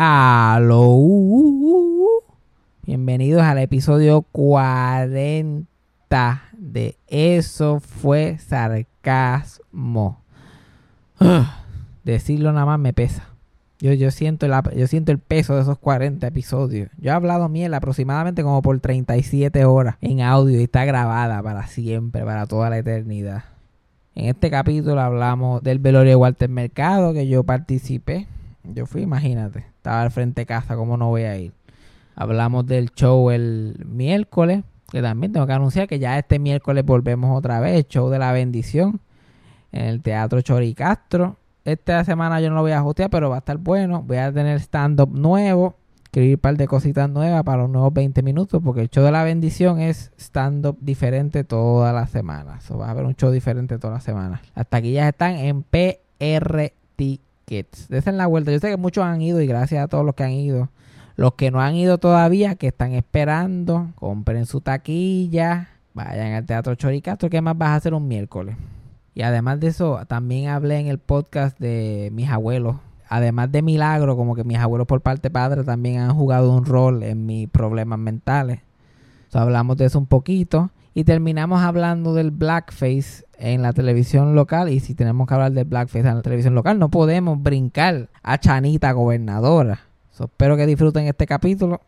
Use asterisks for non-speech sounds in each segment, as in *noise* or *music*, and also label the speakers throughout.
Speaker 1: Aló. Bienvenidos al episodio 40 de Eso fue sarcasmo. *sighs* Decirlo nada más me pesa. Yo, yo, siento el, yo siento el peso de esos 40 episodios. Yo he hablado miel aproximadamente como por 37 horas en audio y está grabada para siempre, para toda la eternidad. En este capítulo hablamos del velorio de Walter Mercado que yo participé. Yo fui, imagínate, estaba al frente de casa, ¿cómo no voy a ir? Hablamos del show el miércoles, que también tengo que anunciar que ya este miércoles volvemos otra vez, show de la bendición en el Teatro Choricastro. Esta semana yo no lo voy a hostear, pero va a estar bueno. Voy a tener stand-up nuevo. Escribir un par de cositas nuevas para los nuevos 20 minutos, porque el show de la bendición es stand-up diferente toda la semana. So, va a haber un show diferente toda la semana. Las taquillas están en PR Tickets. Desen la vuelta. Yo sé que muchos han ido y gracias a todos los que han ido. Los que no han ido todavía, que están esperando, compren su taquilla. Vayan al Teatro Choricastro, que más vas a hacer un miércoles. Y además de eso, también hablé en el podcast de mis abuelos. Además de milagro, como que mis abuelos por parte padre también han jugado un rol en mis problemas mentales. Hablamos de eso un poquito. Y terminamos hablando del blackface en la televisión local. Y si tenemos que hablar del blackface en la televisión local, no podemos brincar a Chanita gobernadora. So, espero que disfruten este capítulo.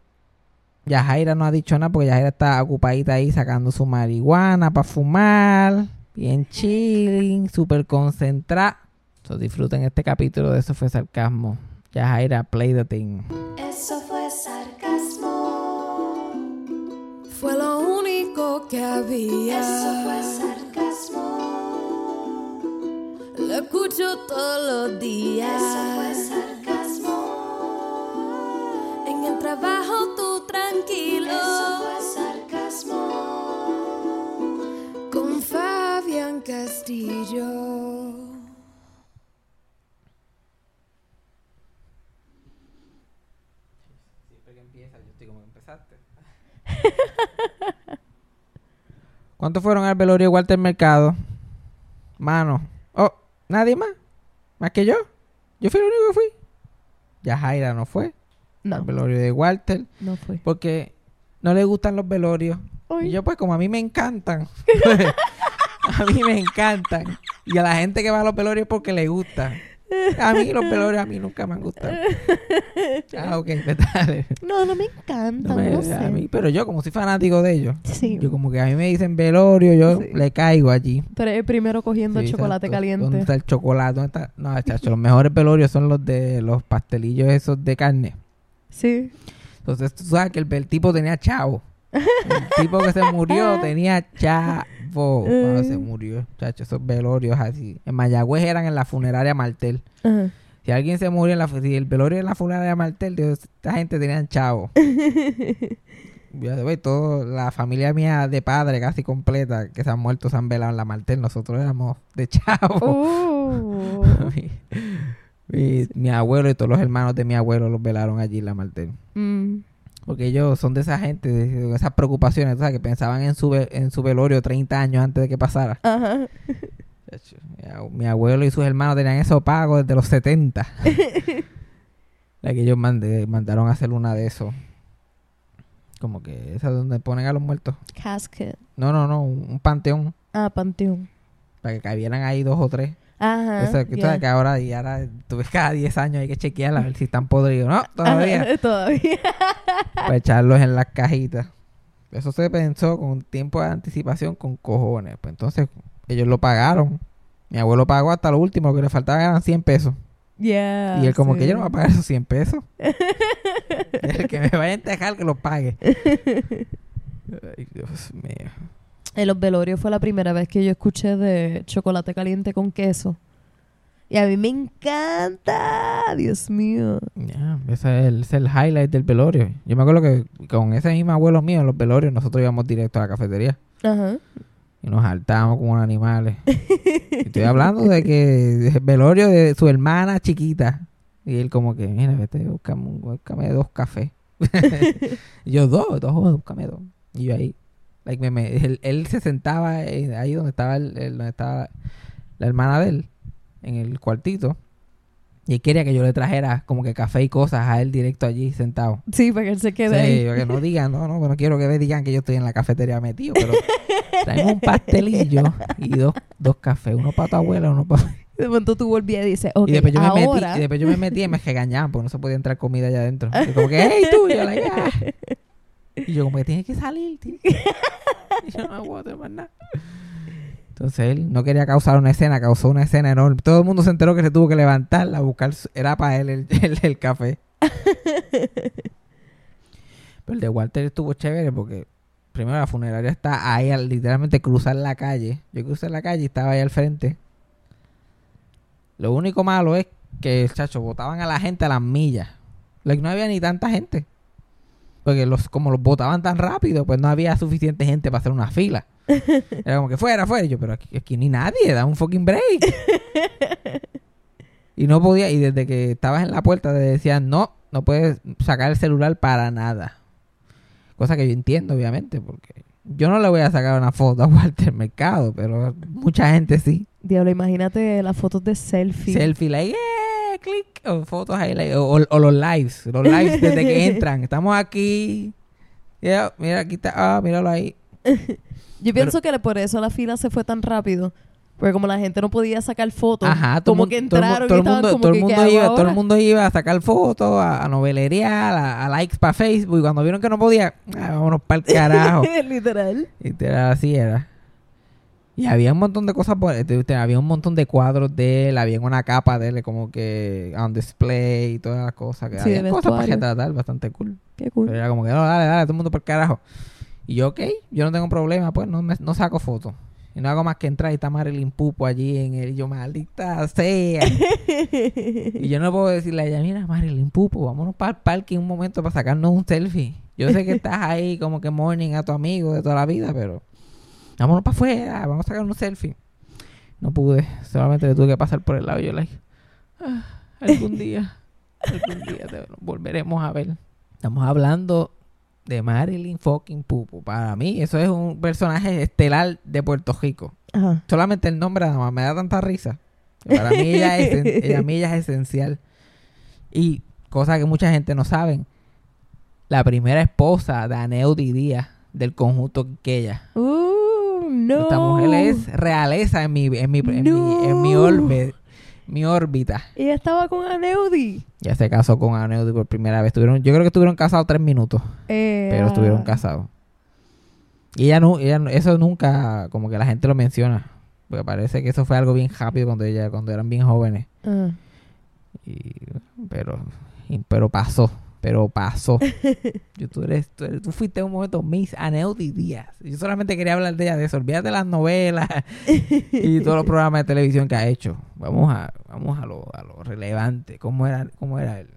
Speaker 1: Yajaira no ha dicho nada porque Yajaira está ocupadita ahí sacando su marihuana para fumar. Bien chilling, súper concentrada. So, disfruten este capítulo de Eso fue sarcasmo. Yajaira, play the thing.
Speaker 2: Eso fue sarcasmo. Fue lo único que había. Eso fue sarcasmo. Escucho todos los días. Eso fue sarcasmo. En el trabajo tú tranquilo. Eso fue sarcasmo. Con Fabián Castillo.
Speaker 1: Siempre que empieza, yo estoy como que empezaste. *laughs* ¿Cuántos fueron al velorio Walter Mercado? Mano. ¿Nadie más? ¿Más que yo? Yo fui el único que fui. Ya Jaira no fue.
Speaker 3: No,
Speaker 1: velorio de Walter.
Speaker 3: no fue.
Speaker 1: Porque no le gustan los velorios. Y yo, pues, como a mí me encantan. *laughs* *laughs* a mí me encantan. Y a la gente que va a los velorios porque le gusta. *laughs* A mí los velorios a mí nunca me han gustado. *laughs* Ah, ok, pues dale.
Speaker 3: No, no me encanta,
Speaker 1: No
Speaker 3: no, sé.
Speaker 1: a mí, pero yo como soy fanático de ellos.
Speaker 3: Sí.
Speaker 1: Yo como que a mí me dicen velorio, yo
Speaker 3: Sí.
Speaker 1: le caigo allí.
Speaker 3: Tú eres el primero cogiendo
Speaker 1: Sí,
Speaker 3: chocolate
Speaker 1: exacto. ¿Dónde
Speaker 3: caliente.
Speaker 1: está el chocolate? ¿Dónde está? No, chacho, los mejores velorios son los de los pastelillos esos de carne.
Speaker 3: Sí.
Speaker 1: Entonces tú sabes que el, el tipo tenía chavo. El tipo que se murió *laughs* tenía chavo. Cuando se murió, chacho, esos velorios así. En Mayagüez eran en la funeraria Martel.
Speaker 3: Ajá.
Speaker 1: Si alguien se murió en la si el velorio en la funeraria Martel, Dios, esta gente tenían chavo. *laughs* Todo, la familia mía de padre casi completa que se han muerto se han velado en la Martel. Nosotros éramos de chavo.
Speaker 3: Oh. *laughs*
Speaker 1: mi, mi- mi abuelo y todos los hermanos de mi abuelo los velaron allí en la Martel.
Speaker 3: Mm.
Speaker 1: Porque ellos son de esa gente, de esas preocupaciones, ¿sabes? Que pensaban en su, en su velorio 30 años antes de que pasara.
Speaker 3: Ajá.
Speaker 1: Mi ab- Mi abuelo y sus hermanos tenían eso pago desde los 70. la que ellos mandé, mandaron a hacer una de esos. Como que esa donde ponen a los muertos.
Speaker 3: Casket.
Speaker 1: No, no, no, un, un panteón.
Speaker 3: Ah, panteón.
Speaker 1: Para que cabieran ahí dos o tres.
Speaker 3: Ajá.
Speaker 1: Que tú
Speaker 3: ya.
Speaker 1: sabes que ahora, y ahora tú ves cada 10 años hay que chequear a ver si están podridos. No, *laughs* todavía.
Speaker 3: Ajá, *laughs* todavía.
Speaker 1: para echarlos en las cajitas. Eso se pensó con un tiempo de anticipación con cojones. Pues entonces ellos lo pagaron. Mi abuelo pagó hasta lo último, lo que le faltaba eran 100 pesos.
Speaker 3: Yeah,
Speaker 1: y él como
Speaker 3: sí.
Speaker 1: que yo no voy a pagar esos 100 pesos. el *laughs* que me vaya a entejar que los pague. Ay, Dios mío.
Speaker 3: En los velorios fue la primera vez que yo escuché de chocolate caliente con queso. Y a mí me encanta. Dios mío.
Speaker 1: Ya, ese, es el, ese es el highlight del velorio. Yo me acuerdo que con ese mismo abuelo mío en los velorios nosotros íbamos directo a la cafetería.
Speaker 3: Ajá.
Speaker 1: Y nos saltábamos como animales. Estoy hablando de que el velorio de su hermana chiquita. Y él como que, mira, vete, búscame, búscame dos cafés. *laughs* yo, dos, dos, búscame dos. Y yo ahí, like, me- me- él, él se sentaba ahí donde estaba, el, el- donde estaba la hermana de él, en el cuartito. Y él quería que yo le trajera como que café y cosas a él directo allí sentado.
Speaker 3: Sí, para que él se
Speaker 1: Sí,
Speaker 3: quede ahí.
Speaker 1: para que no digan, no, no, no quiero que digan que yo estoy en la cafetería metido, pero *laughs* traemos un pastelillo y dos, dos cafés, uno para tu abuela, uno para...
Speaker 3: De momento tú volvías y dices, ok,
Speaker 1: y después yo me
Speaker 3: ahora...
Speaker 1: metí, y después yo me metí y me regañaban porque no se podía entrar comida allá adentro. Y como que, hey tú, yo, like, "Ah". *laughs* Y yo como que tienes que salir, tienes que-". *laughs* Y yo no aguanto más nada. Entonces él no quería causar una escena, causó una escena enorme. Todo el mundo se enteró que se tuvo que levantar a buscar, era para él el, *laughs* el- el café. *laughs* Pero el de Walter estuvo chévere porque primero la funeraria está ahí, al literalmente cruzar la calle. Yo crucé la calle y estaba ahí al frente. Lo único malo es que, chacho, botaban a la gente a las millas. Like, no había ni tanta gente. Porque los, como los botaban tan rápido, pues no había suficiente gente para hacer una fila. *laughs* Era como que fuera, fuera. Y yo, pero aquí, aquí ni nadie, da un fucking break. *laughs* y no podía, y desde que estabas en la puerta te decían, no, no puedes sacar el celular para nada. Cosa que yo entiendo, obviamente, porque yo no le voy a sacar una foto a Walter Mercado, pero mucha gente sí.
Speaker 3: Diablo, imagínate las fotos de selfie.
Speaker 1: Selfie, like, eh, click, o fotos ahí, like, o, o- o los lives, los lives desde que *laughs* entran. Estamos aquí. Yeah, mira, aquí está, ah, míralo ahí. *laughs*
Speaker 3: Yo pienso que por eso la fila se fue tan rápido. Porque como la gente no podía sacar fotos,
Speaker 1: Ajá, todo,
Speaker 3: como que
Speaker 1: todo
Speaker 3: entraron
Speaker 1: todo
Speaker 3: y
Speaker 1: el
Speaker 3: estaban
Speaker 1: mundo,
Speaker 3: como
Speaker 1: todo el mundo
Speaker 3: ¿qué hago
Speaker 1: iba, todo el mundo iba a sacar fotos, a, a novelería, a, a likes para Facebook. Y cuando vieron que no podía, ah, vámonos para el carajo. *laughs*
Speaker 3: Literal.
Speaker 1: Literal, así era. Y había un montón de cosas, por- había un montón de cuadros de él, había una capa de él como que on display y todas las cosas. Que
Speaker 3: Sí,
Speaker 1: había cosas para retratar, bastante cool.
Speaker 3: Qué cool.
Speaker 1: Pero era como que, no, dale, dale, todo el mundo por el carajo. Y yo, ok, yo no tengo problema, pues no, me- no saco fotos. Y no hago más que entrar y está Marilyn Pupo allí en el... Y yo, maldita sea. *laughs* y yo no puedo decirle a ella, mira, Marilyn Pupo, vámonos para el parque un momento para sacarnos un selfie. Yo sé que estás ahí como que morning a tu amigo de toda la vida, pero... Vámonos para afuera, vamos a sacar un selfie. No pude, solamente le tuve que pasar por el lado. Y yo, like, "Ah, algún *laughs* día, algún día te- volveremos a ver. Estamos hablando de Marilyn fucking Pupo. Para mí, eso es un personaje estelar de Puerto Rico.
Speaker 3: Ajá.
Speaker 1: Solamente el nombre nada más me da tanta risa. Para mí ella es, ella- *laughs* ella es esencial. Y cosa que mucha gente no sabe. La primera esposa de Aneudi Díaz del conjunto Quiqueya.
Speaker 3: Uh, no.
Speaker 1: Esta mujer es realeza en mi, en mi, en mi, en mi,
Speaker 3: No.
Speaker 1: orbe- mi órbita.
Speaker 3: Ella estaba con Aneudi.
Speaker 1: Ya se casó con Aneudi por primera vez. Estuvieron, yo creo que estuvieron casados tres minutos.
Speaker 3: Eh,
Speaker 1: pero
Speaker 3: ah,
Speaker 1: estuvieron casados. Y ella no, ella eso nunca, como que la gente lo menciona. Porque parece que eso fue algo bien rápido cuando ella, cuando eran bien jóvenes.
Speaker 3: ah.
Speaker 1: Y, pero, y- pero pasó, pero pasó. *laughs* Yo, tú, eres, tú, eres- tú fuiste un momento Miss Aneudi Díaz. Yo solamente quería hablar de ella, de eso. Olvídate de las novelas *laughs* y todos los programas de televisión que ha hecho. Vamos a, vamos a lo, a lo relevante. ¿Cómo era, cómo era él?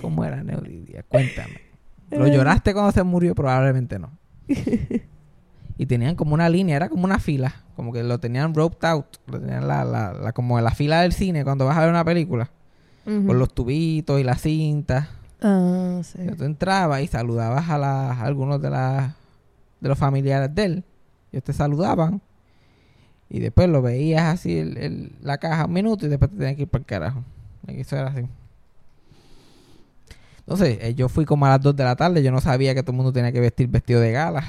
Speaker 1: ¿Cómo era Aneudi Díaz? Cuéntame. ¿Lo lloraste cuando se murió? Probablemente no. *laughs* Y tenían como una línea, era como una fila. Como que lo tenían roped out. Lo tenían la, la, la- como la fila del cine cuando vas a ver una película. Con los tubitos y las cintas.
Speaker 3: Ah, sí.
Speaker 1: Y tú entrabas y saludabas a, las- a algunos de, las de los familiares de él. Ellos te saludaban. Y después lo veías así el- el- la caja un minuto y después te tenías que ir por el carajo. Eso era así. Entonces, eh, yo fui como a las 2 de la tarde. Yo no sabía que todo el mundo tenía que vestir vestido de gala.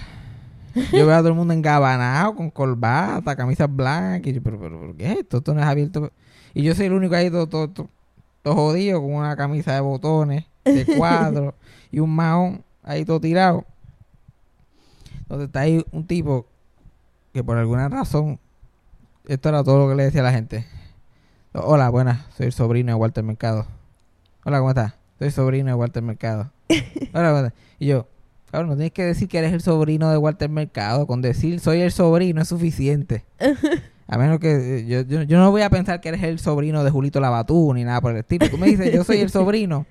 Speaker 1: *laughs* Yo veo a todo el mundo engabanado, con corbata, camisas blancas. Y yo, pero, pero, pero, ¿qué es esto? Esto no es abierto. Y yo soy el único ahí todo, todo, todo, todo jodido, con una camisa de botones, de *laughs* cuadro y un mahón ahí todo tirado. Entonces está ahí un tipo que por alguna razón, esto era todo lo que le decía a la gente. Hola, buenas, soy el sobrino de Walter Mercado. Hola, ¿cómo estás? Soy sobrino de Walter Mercado. Hola, ¿cómo estás? Y yo, cabrón, no tienes que decir que eres el sobrino de Walter Mercado. Con decir soy el sobrino es suficiente. A menos que eh, yo, yo, yo no voy a pensar que eres el sobrino de Julito Labatú ni nada por el estilo. Tú me dices, yo soy el sobrino.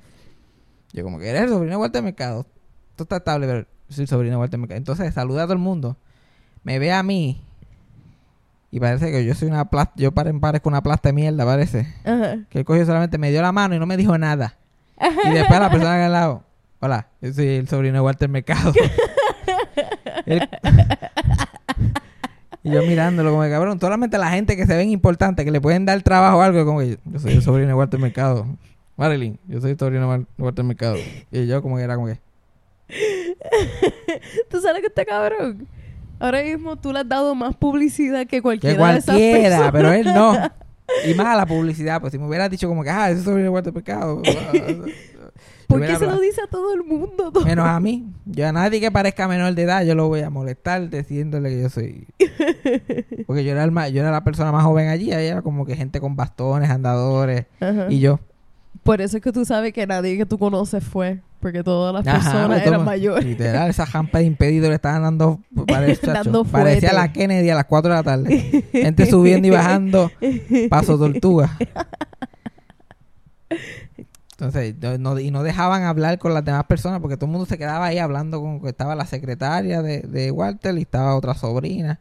Speaker 1: Yo como que eres el sobrino de Walter Mercado. Esto está estable, pero soy el sobrino de Walter Mercado. Entonces saluda a todo el mundo. Me ve a mí. Y parece que yo soy una plasta, yo pare- parezco una plasta de mierda, parece.
Speaker 3: Ajá.
Speaker 1: Que el cogió solamente me dio la mano y no me dijo nada. Y después la persona que al lado, hola, yo soy el sobrino de Walter Mercado. *laughs* *laughs* Y yo mirándolo como que, cabrón, solamente la gente que se ven importante, que le pueden dar trabajo o algo, como que yo soy el sobrino de Walter Mercado. Marilyn, yo soy de Mar- Walter Mercado. Y yo como que era como que, *laughs*
Speaker 3: ¿Tú sabes que está cabrón? Ahora mismo tú le has dado más publicidad que
Speaker 1: que
Speaker 3: cualquiera de esas
Speaker 1: cualquiera,
Speaker 3: personas.
Speaker 1: pero él no. *laughs* Y más a la publicidad, pues si me hubieras dicho como que, ah, ese es el sobrino de Walter Mercado. *laughs*
Speaker 3: ¿Por qué se lo dice a todo el mundo?
Speaker 1: Menos a mí. Yo a nadie que parezca menor de edad, yo lo voy a molestar diciéndole que yo soy. Porque yo era, el más- yo era la persona más joven allí. Ahí era como que gente con bastones, andadores.
Speaker 3: Ajá.
Speaker 1: Y yo.
Speaker 3: Por eso es que tú sabes que nadie que tú conoces fue. Porque todas las
Speaker 1: Ajá,
Speaker 3: personas eran
Speaker 1: todo-
Speaker 3: mayores.
Speaker 1: Literal, esa jampa de impedido le estaban dando. *laughs* pare-
Speaker 3: Dando
Speaker 1: parecía la Kennedy a las 4 de la tarde. Gente subiendo y bajando. Paso tortuga. Entonces, no- y no dejaban hablar con las demás personas porque todo el mundo se quedaba ahí hablando con que estaba la secretaria de, de Walter y estaba otra sobrina.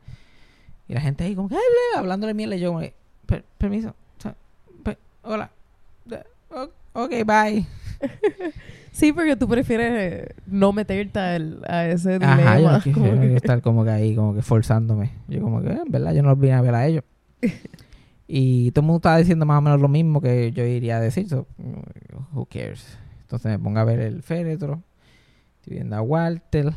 Speaker 1: Y la gente ahí como que, hablándole miel y yo, como que, "Per- permiso, hola, ok, bye. *laughs*
Speaker 3: Sí, porque tú prefieres eh, no meterte a, el- a ese dilema.
Speaker 1: Ajá, yo no
Speaker 3: como
Speaker 1: quisiera
Speaker 3: que-
Speaker 1: estar como que ahí, como que forzándome. Yo como que, "Eh, en verdad, yo no los vine a ver a ellos. *laughs* y todo el mundo estaba diciendo más o menos lo mismo que yo iría a decir. So, who cares? Entonces me pongo a ver el féretro. Estoy viendo a Walter.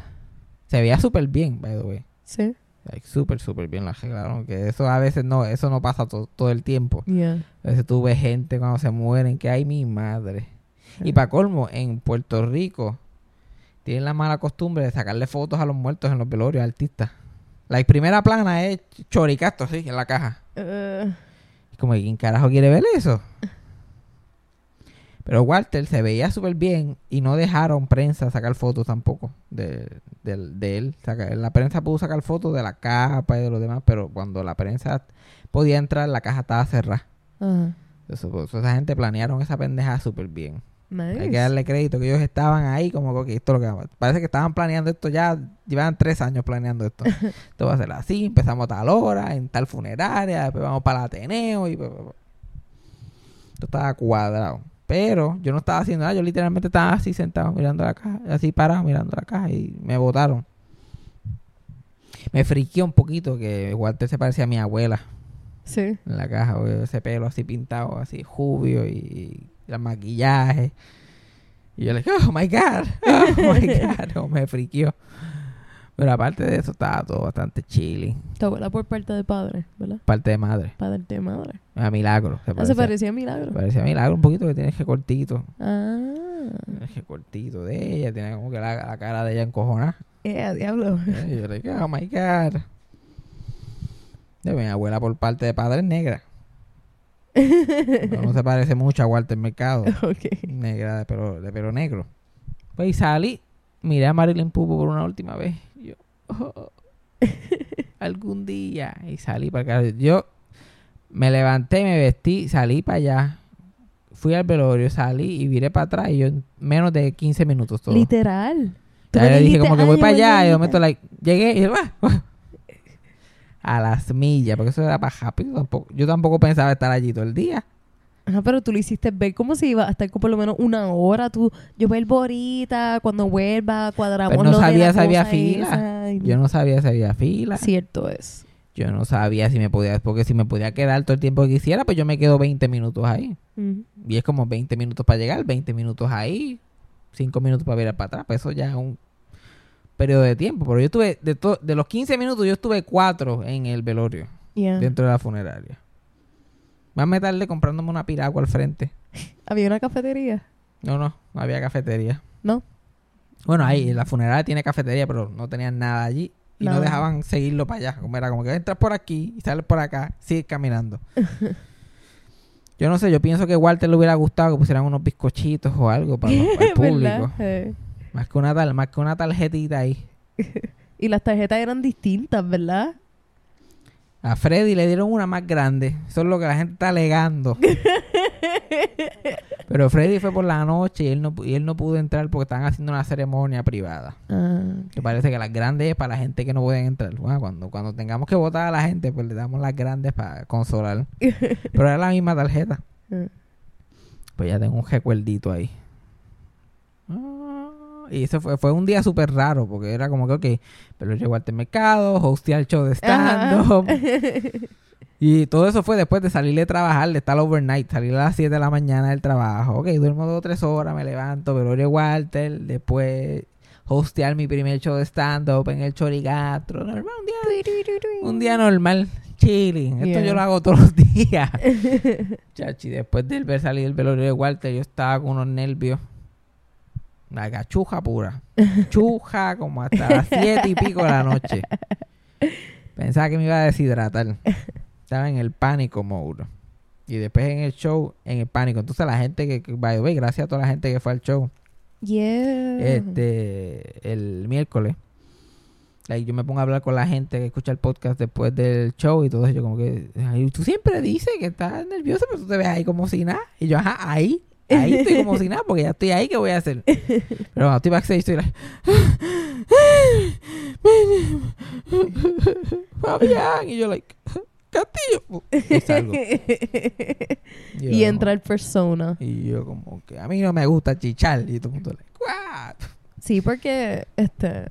Speaker 1: Se veía súper bien, by the way.
Speaker 3: Sí.
Speaker 1: Súper, súper bien lo arreglaron. Que eso a veces no, eso no pasa to- todo el tiempo.
Speaker 3: Yeah.
Speaker 1: A veces tú ves gente cuando se mueren que hay mi madre. Y para colmo, en Puerto Rico tienen la mala costumbre de sacarle fotos a los muertos en los velorios artistas. La primera plana es choricasto, sí, en la caja. Es como, ¿quién carajo quiere ver eso? *laughs* Pero Walter se veía súper bien y no dejaron prensa sacar fotos tampoco de, de él. Saca- la prensa pudo sacar fotos de la capa y de los demás, pero cuando la prensa podía entrar, la caja estaba cerrada. Eso, pues, esa gente planearon esa pendeja súper bien.
Speaker 3: Nice.
Speaker 1: Hay que darle crédito que ellos estaban ahí como que esto es lo que Parece que estaban planeando esto ya, llevan tres años planeando esto. *laughs* esto va a ser así, empezamos a tal hora, en tal funeraria, después vamos para el Ateneo y... Esto estaba cuadrado. Pero yo no estaba haciendo nada, yo literalmente estaba así sentado mirando la caja, así parado mirando la caja y me botaron. Me friqueó un poquito que Walter se parecía a mi abuela
Speaker 3: Sí.
Speaker 1: en la caja, ese pelo así pintado, así jubio y, y el maquillaje. Y yo le dije, oh my god, *laughs* oh my *laughs* god, me friqueó. Pero aparte de eso, estaba todo bastante chilling.
Speaker 3: Tu abuela por parte de padre, ¿verdad?
Speaker 1: Parte de madre,
Speaker 3: Padre de madre.
Speaker 1: a milagro. Se
Speaker 3: Ah,
Speaker 1: parecía,
Speaker 3: se parecía a Milagro.
Speaker 1: parecía a milagro un poquito que tiene que cortito.
Speaker 3: Ah.
Speaker 1: Tiene que cortito de ella, tiene como que la, la cara de ella encojonada.
Speaker 3: Eh, diablo.
Speaker 1: Y yo le dije, oh my god. De mi abuela por parte de padre es negra. No, no se parece mucho a Walter Mercado. *laughs*
Speaker 3: ok.
Speaker 1: negra de pelo, de pelo negro. Pues y salí, miré a Marilyn Pupo por una última vez. Yo, "Oh, algún día. Y salí para acá. Yo me levanté, me vestí, salí para allá. Fui al velorio, salí y viré para atrás. Y yo en menos de 15 minutos todo.
Speaker 3: Literal. Me
Speaker 1: le dije como que
Speaker 3: "Ay,
Speaker 1: voy
Speaker 3: yo
Speaker 1: para allá. Y
Speaker 3: ahorita".
Speaker 1: momento like, llegué y yo, "Ah". *laughs* a las millas, porque eso era para rápido. Tampoco, yo tampoco pensaba estar allí todo el día.
Speaker 3: Ajá, pero tú lo hiciste ver como si iba a estar con por lo menos una hora. Tú, yo vuelvo ahorita, cuando vuelva, cuadramos
Speaker 1: Pero no
Speaker 3: lo de
Speaker 1: sabía si había fila.
Speaker 3: esa.
Speaker 1: Yo no sabía si había fila.
Speaker 3: Cierto es.
Speaker 1: Yo no sabía si me podía, porque si me podía quedar todo el tiempo que quisiera, pues yo me quedo 20 minutos ahí. Y es como 20 minutos para llegar, 20 minutos ahí, 5 minutos para virar para atrás. Pues eso ya es un periodo de tiempo. Pero yo estuve, de, los 15 minutos, yo estuve 4 en el velorio,
Speaker 3: Yeah.
Speaker 1: dentro de la funeraria. Más me tardé comprándome una piragua al frente.
Speaker 3: Había una cafetería.
Speaker 1: No, no, no había cafetería.
Speaker 3: ¿No?
Speaker 1: Bueno, ahí la funeraria tiene cafetería, pero no tenían nada allí. Y no,
Speaker 3: No.
Speaker 1: dejaban seguirlo para allá. Como era como que entras por aquí y sales por acá, sigues caminando. *laughs* yo no sé, yo pienso que a Walter le hubiera gustado que pusieran unos bizcochitos o algo para, los- para el *laughs* público.
Speaker 3: Eh.
Speaker 1: Más que, una tal, más que una tarjetita ahí. *laughs*
Speaker 3: Y las tarjetas eran distintas, ¿verdad?
Speaker 1: A Freddy le dieron una más grande. Eso es lo que la gente está alegando. *laughs* Pero Freddy fue por la noche y él no, y él no pudo entrar porque estaban haciendo una ceremonia privada.
Speaker 3: Ah,
Speaker 1: Que parece que las grandes es para la gente que no pueden entrar. Bueno, cuando, cuando tengamos que votar a la gente, pues le damos las grandes para consolar. *laughs* Pero era la misma tarjeta.
Speaker 3: ah.
Speaker 1: Pues ya tengo un recuerdito ahí. Y eso fue, fue un día súper raro, porque era como que, ok, pero llegó al mercado, hostear el show de stand-up. *laughs* Y todo eso fue después de salir de trabajar, de estar overnight, salir a las 7 de la mañana del trabajo. Ok, duermo dos o tres horas, me levanto, Velorio Walter, después hostear mi primer show de stand-up en el Chorigatro. Normal, un día, un día normal, chilling. Esto
Speaker 3: Yeah.
Speaker 1: yo lo hago todos los días. *laughs* Chachi, después de ver salir el velorio de Walter, yo estaba con unos nervios. La cachuja pura. Chuja como hasta las siete y pico de la noche. Pensaba que me iba a deshidratar. Estaba en el pánico mode. Y después en el show, en el pánico. Entonces la gente que, que by the way, gracias a toda la gente que fue al show.
Speaker 3: Yeah.
Speaker 1: Este, el miércoles. like, yo me pongo a hablar con la gente que escucha el podcast después del show y todo eso. Yo como que, tú siempre dices que estás nervioso, pero tú te ves ahí como si nada. Y yo, ajá, ahí. Ahí *laughs* estoy como si nada, porque ya estoy ahí, ¿qué voy a hacer? Pero cuando estoy backstage, estoy like... *laughs* Fabián. Y yo like... Castillo. Y salgo. *laughs* Yo
Speaker 3: y entra el persona.
Speaker 1: Y yo como que... A mí no me gusta chichar. Y todo el mundo like...
Speaker 3: Sí, porque este
Speaker 1: ¿Y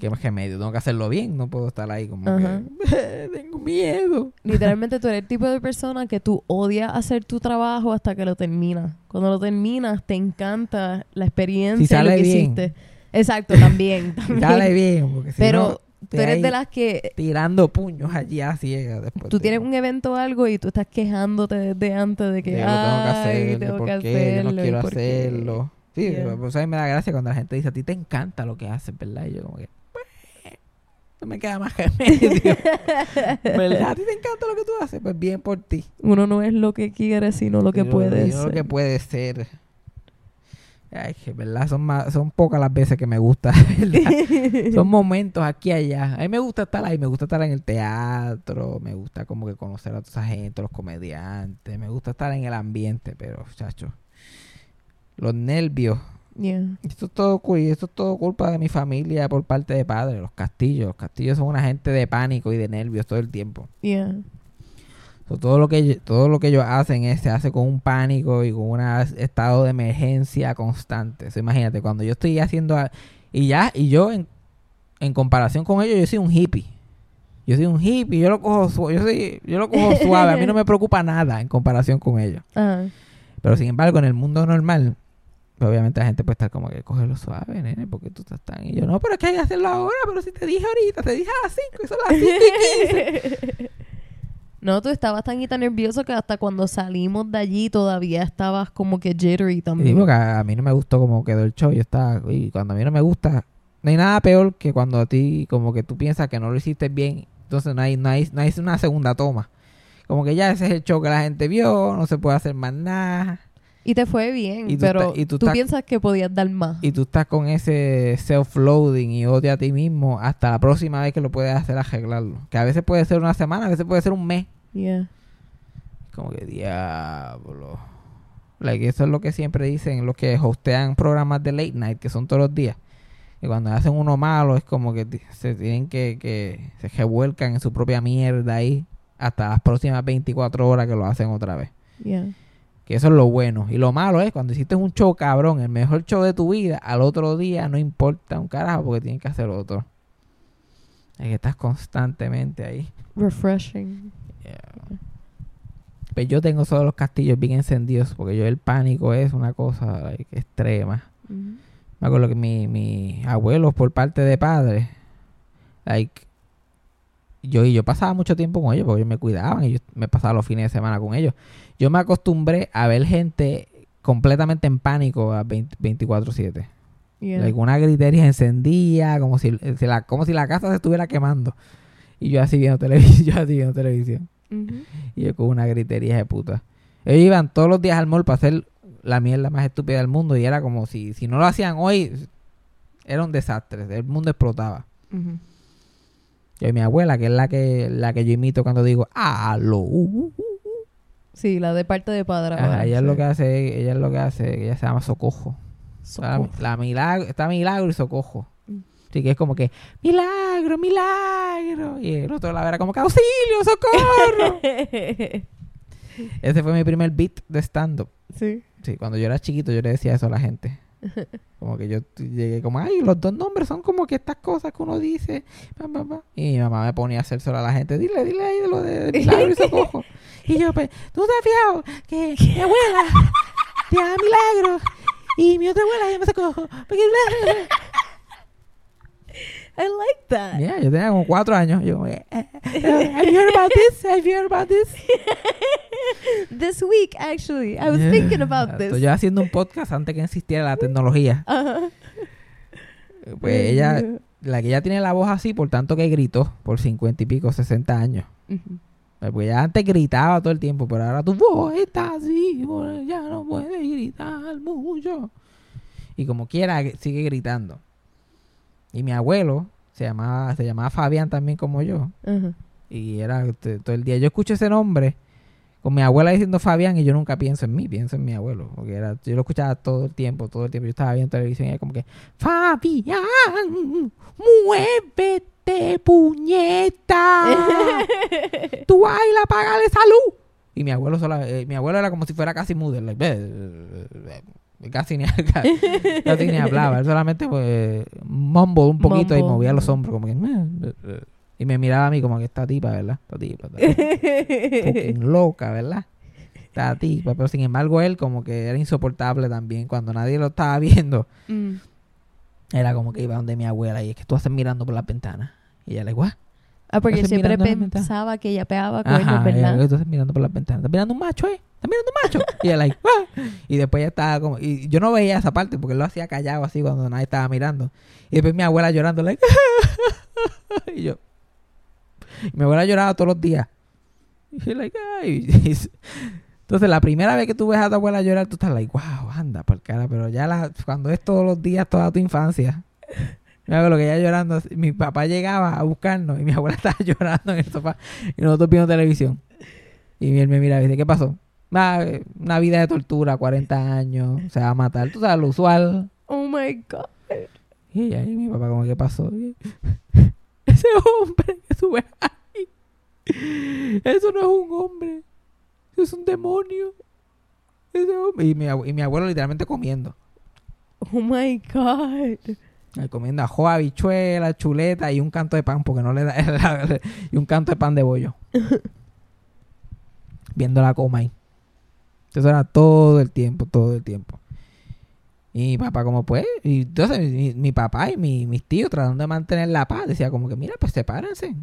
Speaker 1: qué más remedio? Tengo que hacerlo bien. No puedo estar ahí como
Speaker 3: Ajá.
Speaker 1: que... *laughs* Tengo miedo. *laughs*
Speaker 3: literalmente tú eres el tipo de persona que tú odias hacer tu trabajo hasta que lo terminas. Cuando lo terminas te encanta la experiencia
Speaker 1: Si
Speaker 3: y lo
Speaker 1: sale
Speaker 3: que
Speaker 1: bien.
Speaker 3: hiciste. Exacto, también. *laughs* también.
Speaker 1: Dale bien. Porque si
Speaker 3: Pero
Speaker 1: no,
Speaker 3: tú eres de las que
Speaker 1: Tirando puños allí a ciegas después.
Speaker 3: tú
Speaker 1: de-
Speaker 3: tienes un evento o algo y tú estás quejándote desde antes de que
Speaker 1: de lo tengo que
Speaker 3: "Ay,
Speaker 1: hacer,
Speaker 3: tengo que
Speaker 1: qué, yo
Speaker 3: hacerlo,
Speaker 1: no quiero
Speaker 3: qué".
Speaker 1: Sí,
Speaker 3: Yeah.
Speaker 1: pero, pues a mí me da gracia cuando la gente dice, a ti te encanta lo que haces, ¿verdad? Y yo como que, pues, no me queda más *laughs* remedio. *laughs* ¿Verdad? ¿A ti te encanta lo que tú haces? Pues bien por ti.
Speaker 3: Uno no es lo que quiere, sino lo que puede ser.
Speaker 1: Lo que puede ser. Ay, que verdad, son, más, son pocas las veces que me gusta, *laughs* ¿verdad? Son momentos aquí y allá. A mí me gusta estar ahí, me gusta estar en el teatro, me gusta como que conocer a toda esa gente, los comediantes, me gusta estar en el ambiente, pero, chacho, los nervios.
Speaker 3: Yeah.
Speaker 1: Esto es todo esto es todo culpa de mi familia por parte de padre, los castillos. Los castillos son una gente de pánico y de nervios todo el tiempo.
Speaker 3: Yeah.
Speaker 1: So, todo lo que ellos- todo lo que ellos hacen es se hace con un pánico y con un estado de emergencia constante. So, imagínate cuando yo estoy haciendo y ya y yo en, en comparación con ellos yo soy un hippie. Yo soy un hippie, yo lo cojo su- yo soy yo lo cojo *laughs* suave, a mí no me preocupa nada en comparación con ellos.
Speaker 3: Ajá.
Speaker 1: Pero sin embargo, en el mundo normal, obviamente la gente puede estar como que cógelo suave, nene, porque tú estás tan. Y yo, no, pero es que hay que hacerlo ahora, pero si te dije ahorita, te dije a las 5 y son las 5 y 15. *laughs*
Speaker 3: No, tú estabas tan y tan nervioso que hasta cuando salimos de allí todavía estabas como que jittery también.
Speaker 1: a, a mí no me gustó como quedó el show. Yo estaba, y cuando a mí no me gusta, no hay nada peor que cuando a ti, como que tú piensas que no lo hiciste bien, entonces no hay, no hay, no hay una segunda toma. Como que ya ese es el show que la gente vio, no se puede hacer más nada.
Speaker 3: Y te fue bien,
Speaker 1: Y tú
Speaker 3: pero
Speaker 1: y tú
Speaker 3: piensas que podías dar más.
Speaker 1: Y tú estás con ese self-loading y odio a ti mismo hasta la próxima vez que lo puedes hacer arreglarlo. Que a veces puede ser una semana, a veces puede ser un mes.
Speaker 3: Yeah.
Speaker 1: Como que diablo. Like, eso es lo que siempre dicen los que hostean programas de late night, que son todos los días. Y cuando hacen uno malo es como que se tienen que, que se revuelcan en su propia mierda ahí hasta las próximas 24 horas que lo hacen otra vez.
Speaker 3: Yeah.
Speaker 1: Que eso es lo bueno. Y lo malo es cuando hiciste un show cabrón, el mejor show de tu vida, al otro día no importa un carajo porque tienes que hacer otro. Es que estás constantemente ahí.
Speaker 3: Refreshing.
Speaker 1: Pues yo tengo todos los castillos bien encendidos porque yo el pánico es una cosa like, extrema.
Speaker 3: Mhm.
Speaker 1: Me acuerdo que mi, mis abuelos por parte de padre, like, yo, y yo pasaba mucho tiempo con ellos porque ellos me cuidaban y yo me pasaba los fines de semana con ellos. Yo me acostumbré a ver gente completamente en pánico a 20 24/7.
Speaker 3: Yeah.
Speaker 1: Like, una gritería encendía, como si, si la, como si la casa se estuviera quemando. Y yo así viendo televisión, *laughs* yo así viendo televisión. Y yo con una gritería de puta. Ellos iban todos los días al mall para hacer la mierda más estúpida del mundo y era como si, si no lo hacían hoy, era un desastre. El mundo explotaba. Yo y mi abuela, que es la que, la que yo imito cuando digo, ¡Aló! uh, uh, uh".
Speaker 3: Sí, la de parte de padre.
Speaker 1: Ajá,
Speaker 3: ahora,
Speaker 1: ella es lo que hace, ella es lo que hace, ella se llama Socojo. La, milagro, está Milagro y Socojo.
Speaker 3: Mm.
Speaker 1: Así que es como que, milagro, milagro. Y el otro la era como que, auxilio, socorro. *laughs* Ese fue mi primer beat de stand-up.
Speaker 3: sí.
Speaker 1: Sí, cuando yo era chiquito yo le decía eso a la gente. *laughs* Como que yo llegué como, ay, los dos nombres son como que estas cosas que uno dice. pa, pa, pa". Y mi mamá me ponía a hacer solo a la gente, dile, dile ahí de lo de, de milagro y socojo. *laughs* y yo, pues, ¿tú te has fijado que mi abuela te llama milagro? Y mi otra abuela se llama socojo. Porque
Speaker 3: I like that.
Speaker 1: Yeah, yo tenía como cuatro años. Yo, eh, *laughs* eh, eh, have you heard about this? Have you heard about this? *laughs*
Speaker 3: This week, actually, I was
Speaker 1: Yeah.
Speaker 3: thinking about
Speaker 1: Estoy
Speaker 3: this.
Speaker 1: yo haciendo un podcast antes que existiera la tecnología. *laughs*
Speaker 3: Ajá.
Speaker 1: Pues ella, la que ya tiene la voz así, por tanto que gritó por cincuenta y pico, 60 años.
Speaker 3: Ujú.
Speaker 1: Pues ella antes gritaba todo el tiempo, pero ahora tu voz está así, pues, ya no puedes gritar mucho. Y como quiera, sigue gritando. Y mi abuelo se llamaba, se llamaba Fabián también como yo. Y era todo el día. Yo escucho ese nombre con mi abuela diciendo Fabián y yo nunca pienso en mí, pienso en mi abuelo. Porque era, yo lo escuchaba todo el tiempo, todo el tiempo. Yo estaba viendo televisión y era como que, Fabián, muévete, puñeta. *laughs* Tú baila, págale salud. Y mi abuelo sola, eh, mi abuelo era como si fuera casi mudo. like. Casi ni, *laughs* casi ni hablaba. Él solamente pues, mumble un poquito y movía los hombros como que... Y me miraba a mí como que esta tipa, ¿verdad? Esta tipa, esta tipa *laughs* fucking loca, ¿verdad? Esta tipa. Pero sin embargo él como que era insoportable también. Cuando nadie lo estaba viendo,
Speaker 3: Mm.
Speaker 1: era como que iba donde mi abuela y es que tú haces mirando por las ventanas. Y ella le digo,
Speaker 3: Ah, porque
Speaker 1: Estás
Speaker 3: siempre pensaba que ella pegaba cuernos,
Speaker 1: Ajá,
Speaker 3: ¿verdad?
Speaker 1: ella, tú estás mirando por las ventanas. ¿Estás mirando un macho, eh? ¿Estás mirando macho? y él like, "Ah". Y después ya estaba como... Y yo no veía esa parte porque él lo hacía callado así cuando nadie estaba mirando. Y después mi abuela llorando, like... *laughs* y yo... y mi abuela lloraba todos los días. Y like, "Ay". *laughs* Entonces, la primera vez que tú ves a tu abuela llorar, tú estás like, wow, anda por cara. Pero ya cuando es todos los días, toda tu infancia... *laughs* Me acuerdo que ella llorando, mi papá llegaba a buscarnos y mi abuela estaba llorando en el sofá y nosotros viendo televisión. Y él me mira y dice, ¿qué pasó? "Ah, eh, una vida de tortura, 40 años, se va a matar. Tú sabes, lo usual.
Speaker 3: Oh my God.
Speaker 1: Y ahí mi papá como, ¿qué pasó? *laughs* Ese hombre que sube ahí. Eso no es un hombre. Eso es un demonio. Ese hombre. Y mi, y mi abuelo literalmente comiendo.
Speaker 3: Oh my God.
Speaker 1: Comiendo ajo, habichuela, chuleta y un canto de pan, porque no le da. *laughs* y un canto de pan de bollo. *laughs* Viendo la coma ahí. Eso era todo el tiempo, todo el tiempo. Y mi papá, como pues, y entonces mi, papá y mi- mis tíos tratando de mantener la paz, decía como que, mira, pues sepárense,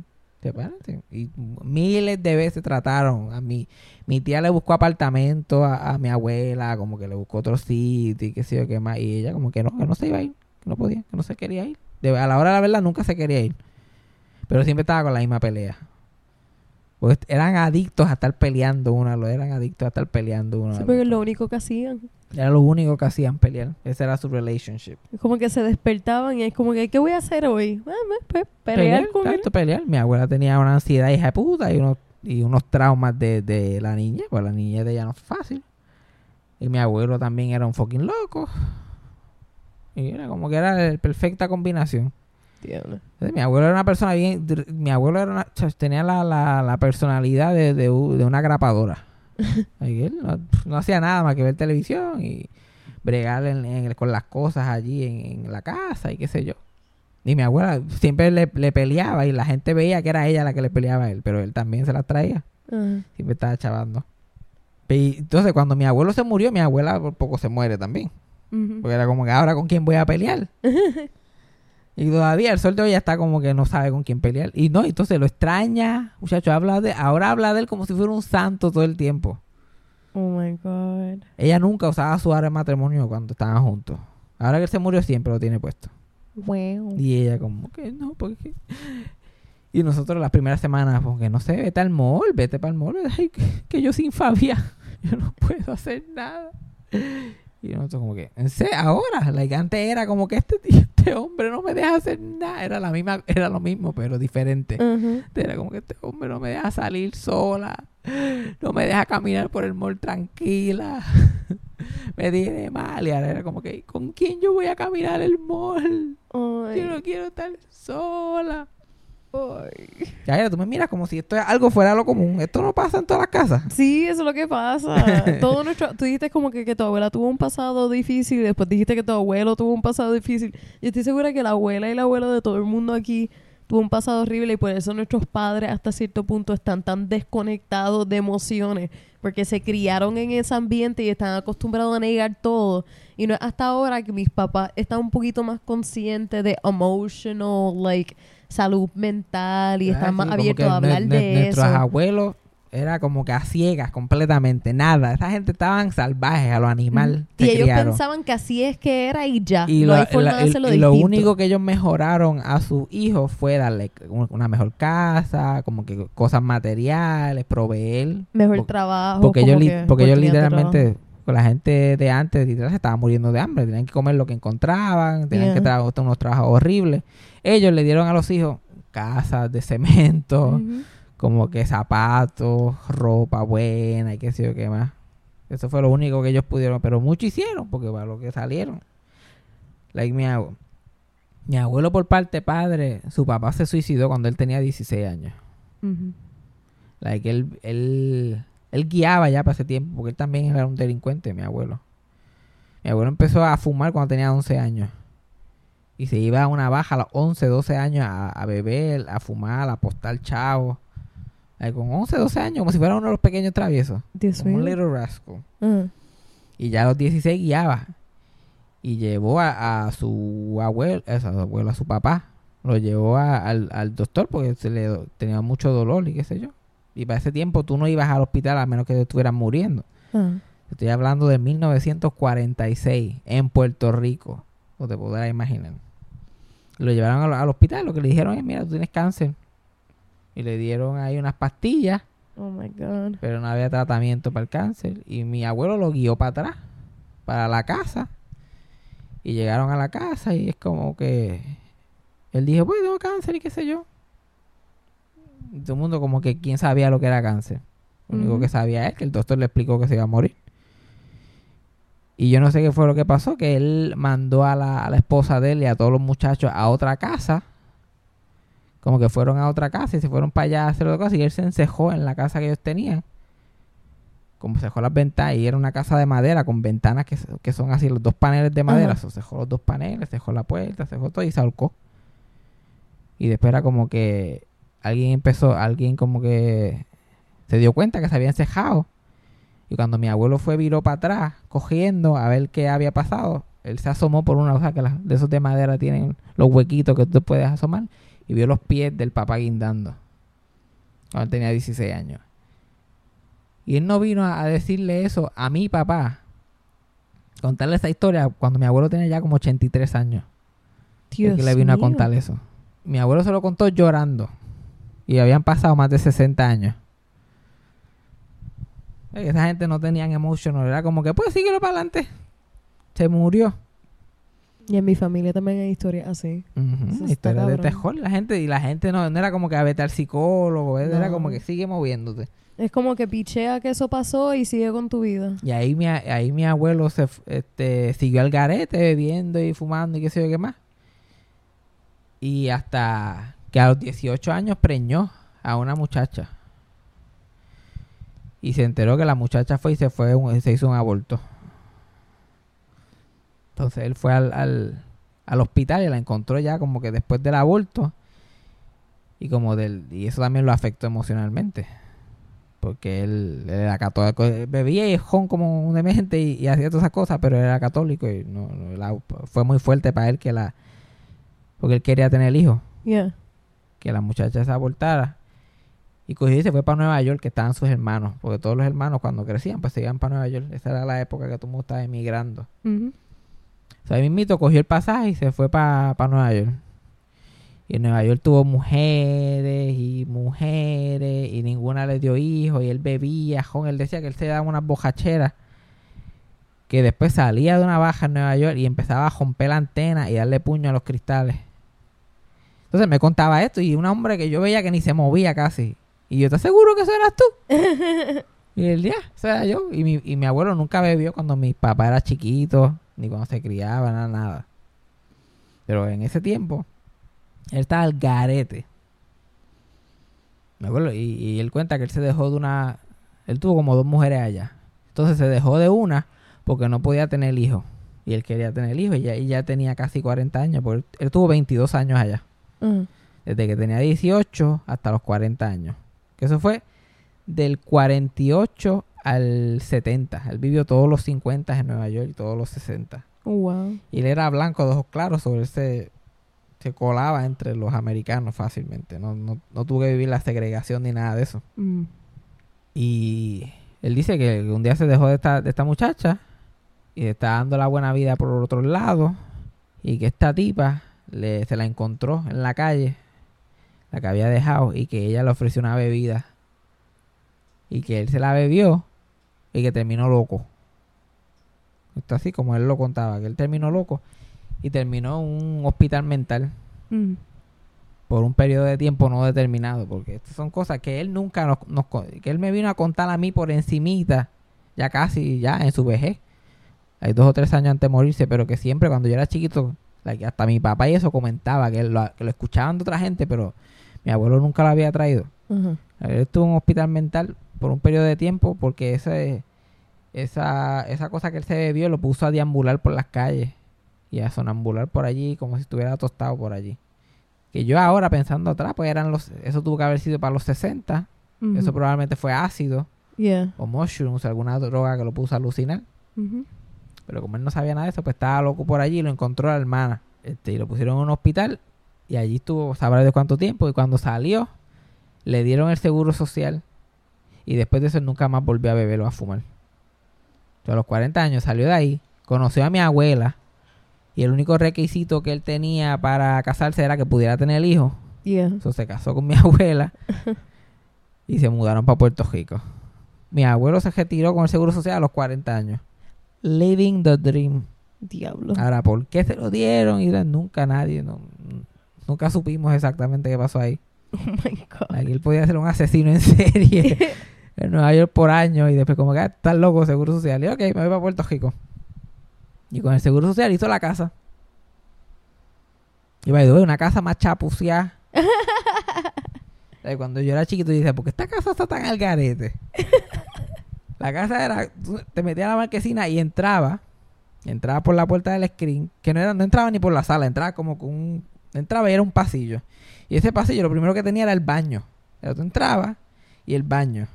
Speaker 1: sepárense. Y miles de veces trataron a mí. Mi tía le buscó apartamento a, mi abuela, como que le buscó otro sitio y qué sé yo qué más. Y ella como que no, que no se iba a ir, que no podía, que no se quería ir. A la hora de la verdad nunca se quería ir. Pero siempre estaba con la misma pelea. Porque eran adictos a estar peleando uno, lo eran adictos a estar peleando uno.
Speaker 3: Sí, porque es lo único que hacían.
Speaker 1: Era lo único que hacían pelear. Ese era su relationship.
Speaker 3: Es como que se despertaban y es como que, ¿qué voy a hacer hoy? Ah, pues, pelear con él.
Speaker 1: pelear. Mi abuela tenía una ansiedad hija de puta y unos, y unos traumas de, de la niña. Pues la niña de ella no es fácil. Y mi abuelo también era un fucking loco. Y era como que era la perfecta combinación.
Speaker 3: Diablo.
Speaker 1: Mi abuelo era una persona bien... Mi abuelo era una- tenía la, la, la personalidad de, de, u- de una grapadora. *laughs* Ay, él no, no hacía nada más que ver televisión y bregar en- en- con las cosas allí en, en la casa y qué sé yo. Y mi abuela siempre le, le peleaba y la gente veía que era ella la que le peleaba a él, pero él también se las traía. Siempre estaba chavando. Y entonces cuando mi abuelo se murió, mi abuela por poco se muere también. Porque era como que ahora con quién voy a pelear. *laughs* y todavía el sol de hoy ya está como que no sabe con quién pelear. Y no, entonces lo extraña, muchacho, habla de, ahora habla de él como si fuera un santo todo el tiempo.
Speaker 3: Oh my God.
Speaker 1: Ella nunca usaba su arma de matrimonio cuando estaban juntos. Ahora que él se murió siempre lo tiene puesto.
Speaker 3: Wow.
Speaker 1: Y ella como que no, porque... *laughs* Y nosotros las primeras semanas, porque no sé, vete al mall, vete para el mall. Ay, que, que yo sin Fabián, *laughs* yo no puedo hacer nada. Y nosotros como que, en serio, ahora, like, antes era como que este este hombre no me deja hacer nada. Era la misma, era lo mismo, pero diferente. Era como que este hombre no me deja salir sola. No me deja caminar por el mall tranquila. *laughs* me tiene mal. Y ahora era como que, ¿con quién yo voy a caminar el mall? Yo no quiero estar sola. Ya, tú me miras como si esto es algo fuera de lo común. Esto no pasa en todas las casas.
Speaker 3: Sí, eso es lo que pasa. *laughs* Todo nuestro, tú dijiste como que, que tu abuela tuvo un pasado difícil después dijiste que tu abuelo tuvo un pasado difícil. Yo estoy segura que la abuela y el abuelo de todo el mundo aquí tuvo un pasado horrible y por eso nuestros padres hasta cierto punto están tan desconectados de emociones porque se criaron en ese ambiente y están acostumbrados a negar todo. Y no es hasta ahora que mis papás están un poquito más conscientes de emotional, like, salud mental y
Speaker 1: Ah,
Speaker 3: están más
Speaker 1: sí,
Speaker 3: abiertos a hablar de eso.
Speaker 1: Nuestros abuelos era como que a ciegas completamente. Nada. Esa gente estaban salvajes a lo animal.
Speaker 3: Y ellos
Speaker 1: criaron.
Speaker 3: pensaban que así es que era y ya.
Speaker 1: Y,
Speaker 3: no
Speaker 1: lo,
Speaker 3: hay forma
Speaker 1: la-
Speaker 3: de hacerlo
Speaker 1: y lo
Speaker 3: distinto.
Speaker 1: único que ellos mejoraron a sus hijos fue darle un- una mejor casa, como que cosas materiales, proveer.
Speaker 3: Mejor trabajo.
Speaker 1: Porque ellos,
Speaker 3: que
Speaker 1: porque literalmente, la gente de antes, literal, se estaban muriendo de hambre. Tenían que comer lo que encontraban, tenían que trabajar unos trabajos horribles. Ellos le dieron a los hijos casas de cemento, como que zapatos, ropa buena y qué sé yo qué más. Eso fue lo único que ellos pudieron, pero mucho hicieron porque para lo que salieron. Like mi, abue- mi abuelo por parte padre, su papá se suicidó cuando él tenía 16 años.
Speaker 3: Ujú.
Speaker 1: Like él, él, él guiaba ya para ese tiempo porque él también era un delincuente, mi abuelo. Mi abuelo empezó a fumar cuando tenía 11 años. Y se iba a una baja a los 11, 12 años a, a beber, a fumar, a apostar chavos. Con 11, 12 años, como si fuera uno de los pequeños traviesos.
Speaker 3: Dios
Speaker 1: Como un little rascal.
Speaker 3: Ajá.
Speaker 1: Y ya a los 16 guiaba. Y llevó a, a su abuelo, a su abuelo, a su papá. Lo llevó a- al, al doctor porque se le tenía mucho dolor y qué sé yo. Y para ese tiempo tú no ibas al hospital a menos que estuvieran muriendo.
Speaker 3: Ajá.
Speaker 1: Estoy hablando de 1946 en Puerto Rico. O te podrás imaginar. Lo llevaron al, al hospital. Lo que le dijeron es, mira, tú tienes cáncer. Y le dieron ahí unas pastillas.
Speaker 3: Oh my God.
Speaker 1: Pero no había tratamiento para el cáncer. Y mi abuelo lo guió para atrás, para la casa. Y llegaron a la casa y es como que él dijo, pues tengo cáncer y qué sé yo. Todo el mundo como que quién sabía lo que era cáncer. Lo único que sabía es que el doctor le explicó que se iba a morir. Y yo no sé qué fue lo que pasó, que él mandó a la, a la esposa de él y a todos los muchachos a otra casa. Como que fueron a otra casa y se fueron para allá a hacer otra cosa. Y él se encejó en la casa que ellos tenían. Como se dejó las ventanas. Y era una casa de madera con ventanas que, que son así, los dos paneles de madera. So, se dejó los dos paneles, se dejó la puerta, se dejó todo y se ahorcó. Y después era como que alguien empezó, alguien como que se dio cuenta que se habían cejado. Y cuando mi abuelo fue, viró para atrás, cogiendo a ver qué había pasado, él se asomó por una, o sea, que las- de esos de madera tienen los huequitos que tú puedes asomar, y vio los pies del papá guindando. Cuando él tenía 16 años. Y él no vino a, a decirle eso a mi papá, contarle esa historia cuando mi abuelo tenía ya como 83 años.
Speaker 3: Dios
Speaker 1: que le vino a contar eso. Mi abuelo se lo contó llorando. Y habían pasado más de 60 años. Eh, Esa gente no tenían emotional. Era como que, pues síguelo para adelante. Se murió.
Speaker 3: Y en mi familia también hay historias así.
Speaker 1: Ujú,
Speaker 3: Eso está
Speaker 1: Historia de terror. La gente, y la gente no, no era como que a vete al psicólogo. Era como que sigue moviéndote.
Speaker 3: Es como que pichea que eso pasó y sigue con tu vida.
Speaker 1: Y ahí mi, ahí mi abuelo se este, siguió al garete bebiendo y fumando y qué sé yo qué más. Y hasta que a los 18 años preñó a una muchacha. Y se enteró que la muchacha fue y se fue un- se hizo un aborto. Entonces él fue al, al, al hospital y la encontró ya como que después del aborto. Y como del y eso también lo afectó emocionalmente. Porque él, era católico, bebía y jón como un demente y, hacía todas esas cosas, pero él era católico y no, fue muy fuerte para él que la... Porque él quería tener hijo. Que la muchacha se abortara. Y cogió y se fue para Nueva York, que estaban sus hermanos, porque todos los hermanos cuando crecían pues se iban para Nueva York. Esa era la época que todo el mundo estaba emigrando. O sea, ahí cogió el pasaje y se fue para Nueva York. Y en Nueva York tuvo mujeres y mujeres y ninguna le dio hijos y él bebía, con él decía que él se daba unas bojacheras que después salía de una baja en Nueva York y empezaba a romper la antena y darle puño a los cristales. Entonces me contaba esto y un hombre que yo veía que ni se movía casi. Y yo, ¿estás seguro que eso eras tú? *laughs* y él, ya, eso era yo. Y mi, y mi abuelo nunca bebió cuando mi papá era chiquito, ni cuando se criaba, nada, nada. Pero en ese tiempo, él estaba al garete. Me acuerdo, y, y él cuenta que él se dejó de una... Él tuvo como dos mujeres allá. Entonces se dejó de una porque no podía tener hijos. Y él quería tener hijos y ya, y ya tenía casi 40 años. Porque él, él tuvo 22 años allá. Desde que tenía 18 hasta los 40 años. Que eso fue del 48 al 70. Él vivió todos los 50 en Nueva York y todos los 60.
Speaker 3: Oh, wow.
Speaker 1: Y él era blanco de ojos claros, sobre él se, se colaba entre los americanos fácilmente. No, no, no tuvo que vivir la segregación ni nada de eso.
Speaker 3: Mm.
Speaker 1: Y él dice que un día se dejó de esta, de esta muchacha y está dando la buena vida por otro lado. Y que esta tipa le, se la encontró en la calle, la que había dejado, y que ella le ofreció una bebida. Y que él se la bebió y que terminó loco. Está así como él lo contaba, que él terminó loco y terminó en un hospital mental
Speaker 3: Mm.
Speaker 1: por un periodo de tiempo no determinado, porque estas son cosas que él nunca nos, nos que él me vino a contar a mí por encimita, ya casi, ya en su vejez, hay dos o tres años antes de morirse, pero que siempre cuando yo era chiquito, like, hasta mi papá y eso comentaba, que lo, que lo escuchaban de otra gente, pero mi abuelo nunca lo había traído. Él estuvo en un hospital mental por un periodo de tiempo porque ese, esa, esa cosa que él se bebió lo puso a deambular por las calles y a sonambular por allí como si estuviera tostado por allí. Que yo ahora pensando atrás, pues eran los, eso tuvo que haber sido para los 60,
Speaker 3: Ujú.
Speaker 1: eso probablemente fue ácido
Speaker 3: Yeah.
Speaker 1: o mushrooms, alguna droga que lo puso a alucinar. Pero como él no sabía nada de eso, pues estaba loco por allí y lo encontró la hermana. Este, y lo pusieron en un hospital y allí estuvo, sabrá de cuánto tiempo. Y cuando salió, le dieron el seguro social y después de eso nunca más volvió a beber o a fumar. Entonces, a los 40 años salió de ahí, conoció a mi abuela y el único requisito que él tenía para casarse era que pudiera tener hijos.
Speaker 3: Yeah.
Speaker 1: Entonces se casó con mi *laughs* abuela y se mudaron para Puerto Rico. Mi abuelo se retiró con el seguro social a los 40 años. Living the dream.
Speaker 3: Diablo.
Speaker 1: Ahora, ¿por qué se lo dieron? Y nunca nadie, no- nunca supimos exactamente qué pasó ahí. *laughs*
Speaker 3: Oh my God.
Speaker 1: Aquí él podía ser un asesino en serie *laughs* en Nueva York por años y después como que ah, estás loco, seguro social. Y ok, me voy para Puerto Rico. Y con el seguro social hizo la casa. Y way, una casa más chapuceada. *laughs* Cuando yo era chiquito, yo decía, ¿por qué esta casa está tan al garete? La casa era, te metías a la marquesina y entraba, entraba por la puerta del screen, que no era, no entraba ni por la sala, entraba como con un, entraba y era un pasillo. Y ese pasillo lo primero que tenía era el baño. O sea, tú entrabas y el baño.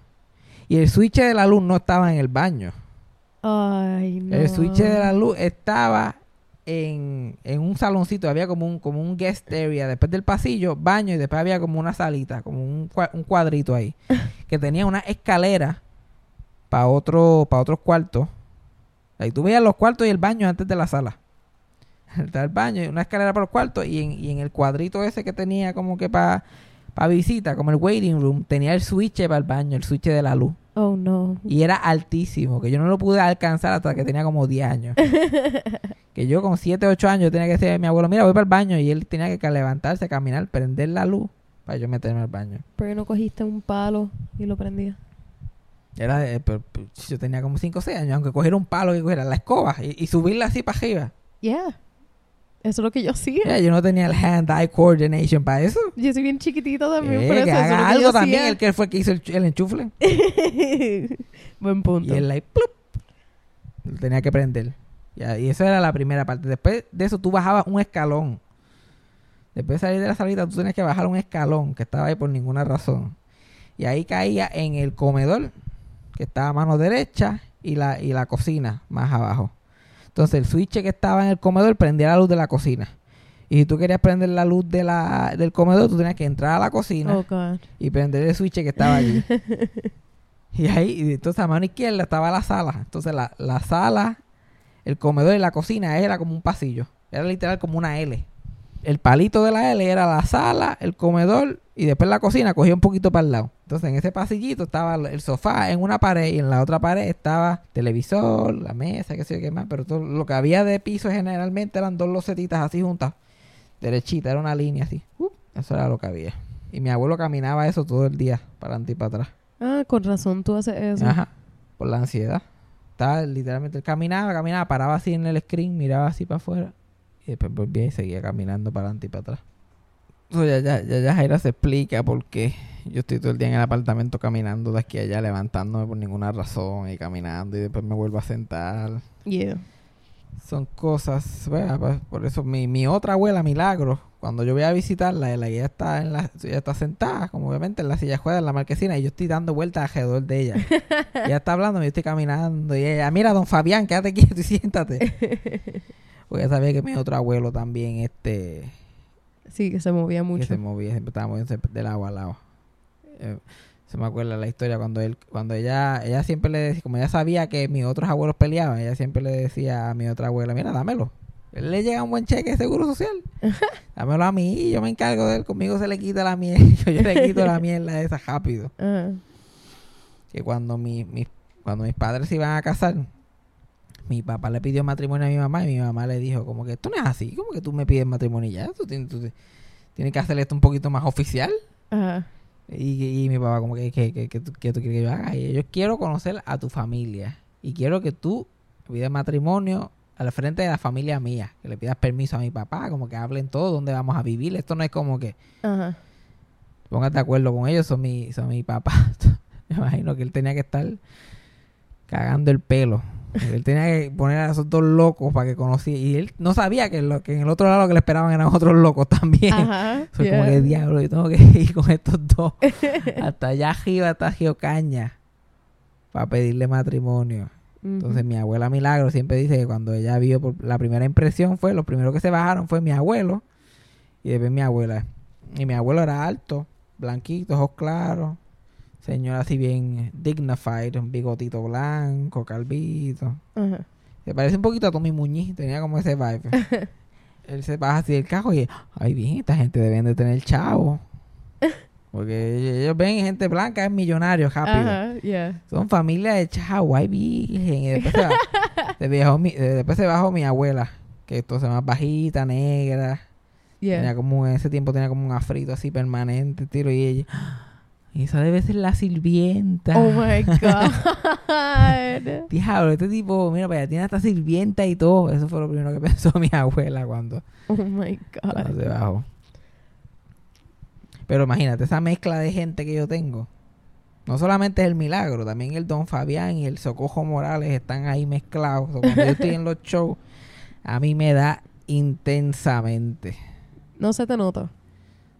Speaker 1: Y el switch de la luz no estaba en el baño.
Speaker 3: Ay, no.
Speaker 1: El switch de la luz estaba en, en un saloncito. Había como un, como un guest area. Después del pasillo, baño. Y después había como una salita, como un, un cuadrito ahí. *laughs* que tenía una escalera para otro, para otros cuartos. Ahí tú veías los cuartos y el baño antes de la sala. *laughs* Está el baño y una escalera para los cuartos. Y en, y en el cuadrito ese que tenía como que para visita, como el waiting room, tenía el switch para el baño, el switch de la luz.
Speaker 3: Oh, no.
Speaker 1: Y era altísimo, que yo no lo pude alcanzar hasta que tenía como 10 años. *laughs* que yo con 7, 8 años tenía que decir a mi abuelo, mira, voy para el baño. Y él tenía que levantarse, caminar, prender la luz para yo meterme al baño.
Speaker 3: Pero no cogiste un palo y lo prendías.
Speaker 1: Era de- pero- pero yo tenía como 5 o 6 años, aunque cogiera un palo y cogiera la escoba y, y subirla así para arriba.
Speaker 3: Yeah. Eso es lo que yo hacía.
Speaker 1: Ya, yo no tenía el hand-eye coordination para eso.
Speaker 3: Yo soy bien chiquitita también,
Speaker 1: Eh,
Speaker 3: por eso
Speaker 1: que
Speaker 3: eso es lo
Speaker 1: haga
Speaker 3: que yo
Speaker 1: algo también,
Speaker 3: hacía.
Speaker 1: el que fue el que hizo el, el enchufle. *laughs*
Speaker 3: Buen punto.
Speaker 1: Y él ahí, ¡plup! Lo tenía que prender. Y eso era la primera parte. Después de eso, tú bajabas un escalón. Después de salir de la salita, tú tenías que bajar un escalón que estaba ahí por ninguna razón. Y ahí caía en el comedor, que estaba a mano derecha, y la, y la cocina más abajo. Entonces, el switch que estaba en el comedor prendía la luz de la cocina. Y si tú querías prender la luz de la, del comedor, tú tenías que entrar a la cocina
Speaker 3: Oh,
Speaker 1: y prender el switch que estaba allí. *laughs* y ahí, y entonces a mano izquierda estaba la sala. Entonces la, la sala, el comedor y la cocina era como un pasillo. Era literal como una L. El palito de la L era la sala, el comedor y después la cocina cogía un poquito para el lado. Entonces en ese pasillito estaba el sofá en una pared y en la otra pared estaba televisor, la mesa, qué sé yo qué más. Pero todo lo que había de piso generalmente eran dos losetitas así juntas. Derechita, era una línea así. Uh, eso era lo que había. Y mi abuelo caminaba eso todo el día, para adelante y para atrás.
Speaker 3: Ah, con razón tú haces eso.
Speaker 1: Ajá. Por la ansiedad. Estaba literalmente, caminaba, caminaba, paraba así en el screen, miraba así para afuera. Y después volvía y seguía caminando para adelante y para atrás. So, ya, ya, ya, ya Jaira se explica por qué yo estoy todo el día en el apartamento caminando de aquí a allá, levantándome por ninguna razón y caminando y después me vuelvo a sentar.
Speaker 3: Yeah.
Speaker 1: Son cosas, ¿verdad? Pues, por eso mi, mi otra abuela, Milagro, cuando yo voy a visitarla, ella ella está, en la, ella está sentada, como obviamente en la silla juega en la marquesina, y yo estoy dando vueltas alrededor de ella. *laughs* ella está hablando, yo estoy caminando, y ella, mira, don Fabián, quédate quieto y siéntate. *laughs* Porque sabía que mi otro abuelo también, este,
Speaker 3: Sí, que se movía
Speaker 1: que
Speaker 3: mucho.
Speaker 1: se movía, siempre estaba moviéndose de lado a lado. Eh, se me acuerda la historia cuando él, cuando ella, ella siempre le decía, como ella sabía que mis otros abuelos peleaban, ella siempre le decía a mi otra abuela, mira, dámelo. Él le llega un buen cheque de seguro social. *laughs* Dámelo a mí, yo me encargo de él, conmigo se le quita la miel, *laughs* yo, yo le quito la mierda esa rápido. *laughs*
Speaker 3: Ajá.
Speaker 1: Que cuando mi, mi- cuando mis padres se iban a casar, mi papá le pidió matrimonio a mi mamá y mi mamá le dijo como que esto no es así, como que tú me pides matrimonio y ya, tú tienes, tú tienes que hacer esto un poquito más oficial.
Speaker 3: Ajá.
Speaker 1: Y, y mi papá como que, que, que, que tú, que tú quieres que yo haga. Y yo quiero conocer a tu familia. Y quiero que tú pidas matrimonio al frente de la familia mía. Que le pidas permiso a mi papá, como que hablen todo, dónde vamos a vivir. Esto no es como que
Speaker 3: Ajá.
Speaker 1: póngate de acuerdo con ellos, son mi, son mi papá. *laughs* Me imagino que él tenía que estar cagando el pelo. Él tenía que poner a esos dos locos para que conociera. Y él no sabía que, lo, que en el otro lado lo que le esperaban eran otros locos *laughs* también.
Speaker 3: Ajá.
Speaker 1: Soy
Speaker 3: yeah.
Speaker 1: como que diablo, yo tengo que *laughs* ir con estos dos *laughs* hasta allá arriba, hasta Geocaña, para pedirle matrimonio. Entonces mi abuela Milagro siempre dice que cuando ella vio por la primera impresión fue, lo primero que se bajaron fue mi abuelo y después mi abuela. Y mi abuelo era alto, blanquito, ojos claros, señor así bien dignified, un bigotito blanco, calvito.
Speaker 3: Ajá.
Speaker 1: Se parece un poquito a Tommy Muñiz, tenía como ese vibe. *laughs* Él se baja así del cajo y, ay, bien, esta gente deben de tener chavo. *laughs* Porque ellos ven gente blanca, es millonario rápido.
Speaker 3: Yeah.
Speaker 1: Son familia de chavo, ay, virgen. Y después se, bajó *laughs* mi, eh, después se bajó mi abuela, que entonces más bajita, negra. Tenía como, en ese tiempo tenía como un afrito así permanente, tiro, y ella, esa debe ser la sirvienta.
Speaker 3: Oh my *laughs* God.
Speaker 1: Diablo, este tipo, mira, para allá tiene hasta sirvienta y todo. Eso fue lo primero que *laughs* pensó mi abuela cuando,
Speaker 3: Oh my
Speaker 1: cuando
Speaker 3: God.
Speaker 1: se bajó. Pero imagínate, esa mezcla de gente que yo tengo. No solamente es el milagro, también el Don Fabián y el Socojo Morales están ahí mezclados. O cuando yo estoy en los shows, a mí me da intensamente.
Speaker 3: No se te nota.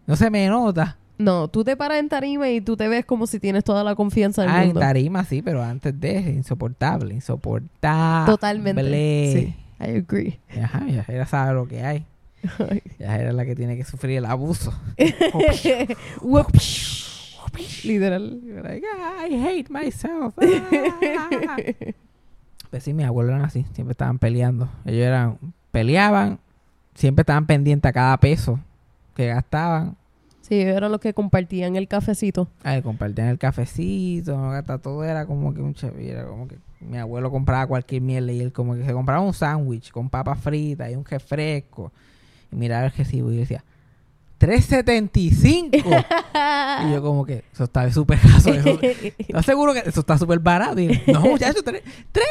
Speaker 1: No se me nota.
Speaker 3: No, tú te paras en tarima y tú te ves como si tienes toda la confianza del
Speaker 1: Ah, en
Speaker 3: mundo.
Speaker 1: tarima sí, pero antes de insoportable, insoportable.
Speaker 3: Totalmente. Sí, I agree.
Speaker 1: Ajá, ya ella sabe lo que hay. Ya era la que tiene que sufrir el abuso. *laughs*
Speaker 3: Literal.
Speaker 1: Like, "Ah, I hate myself. Ah. *laughs* pues sí, mis abuelos eran así, siempre estaban peleando. Ellos eran, peleaban, siempre estaban pendientes a cada peso que gastaban.
Speaker 3: Sí, eran los que compartían el cafecito.
Speaker 1: Ay, compartían el cafecito, no gasta todo era como que un chévere, era como que mi abuelo compraba cualquier mierda y él como que se compraba un sándwich con papas fritas y un refresco. Y miraba el recibo y decía, 3.75. *laughs* y yo como que, eso está súper caso. *laughs* ¿Estás seguro que eso está súper barato? Y no, muchachos, tres, tres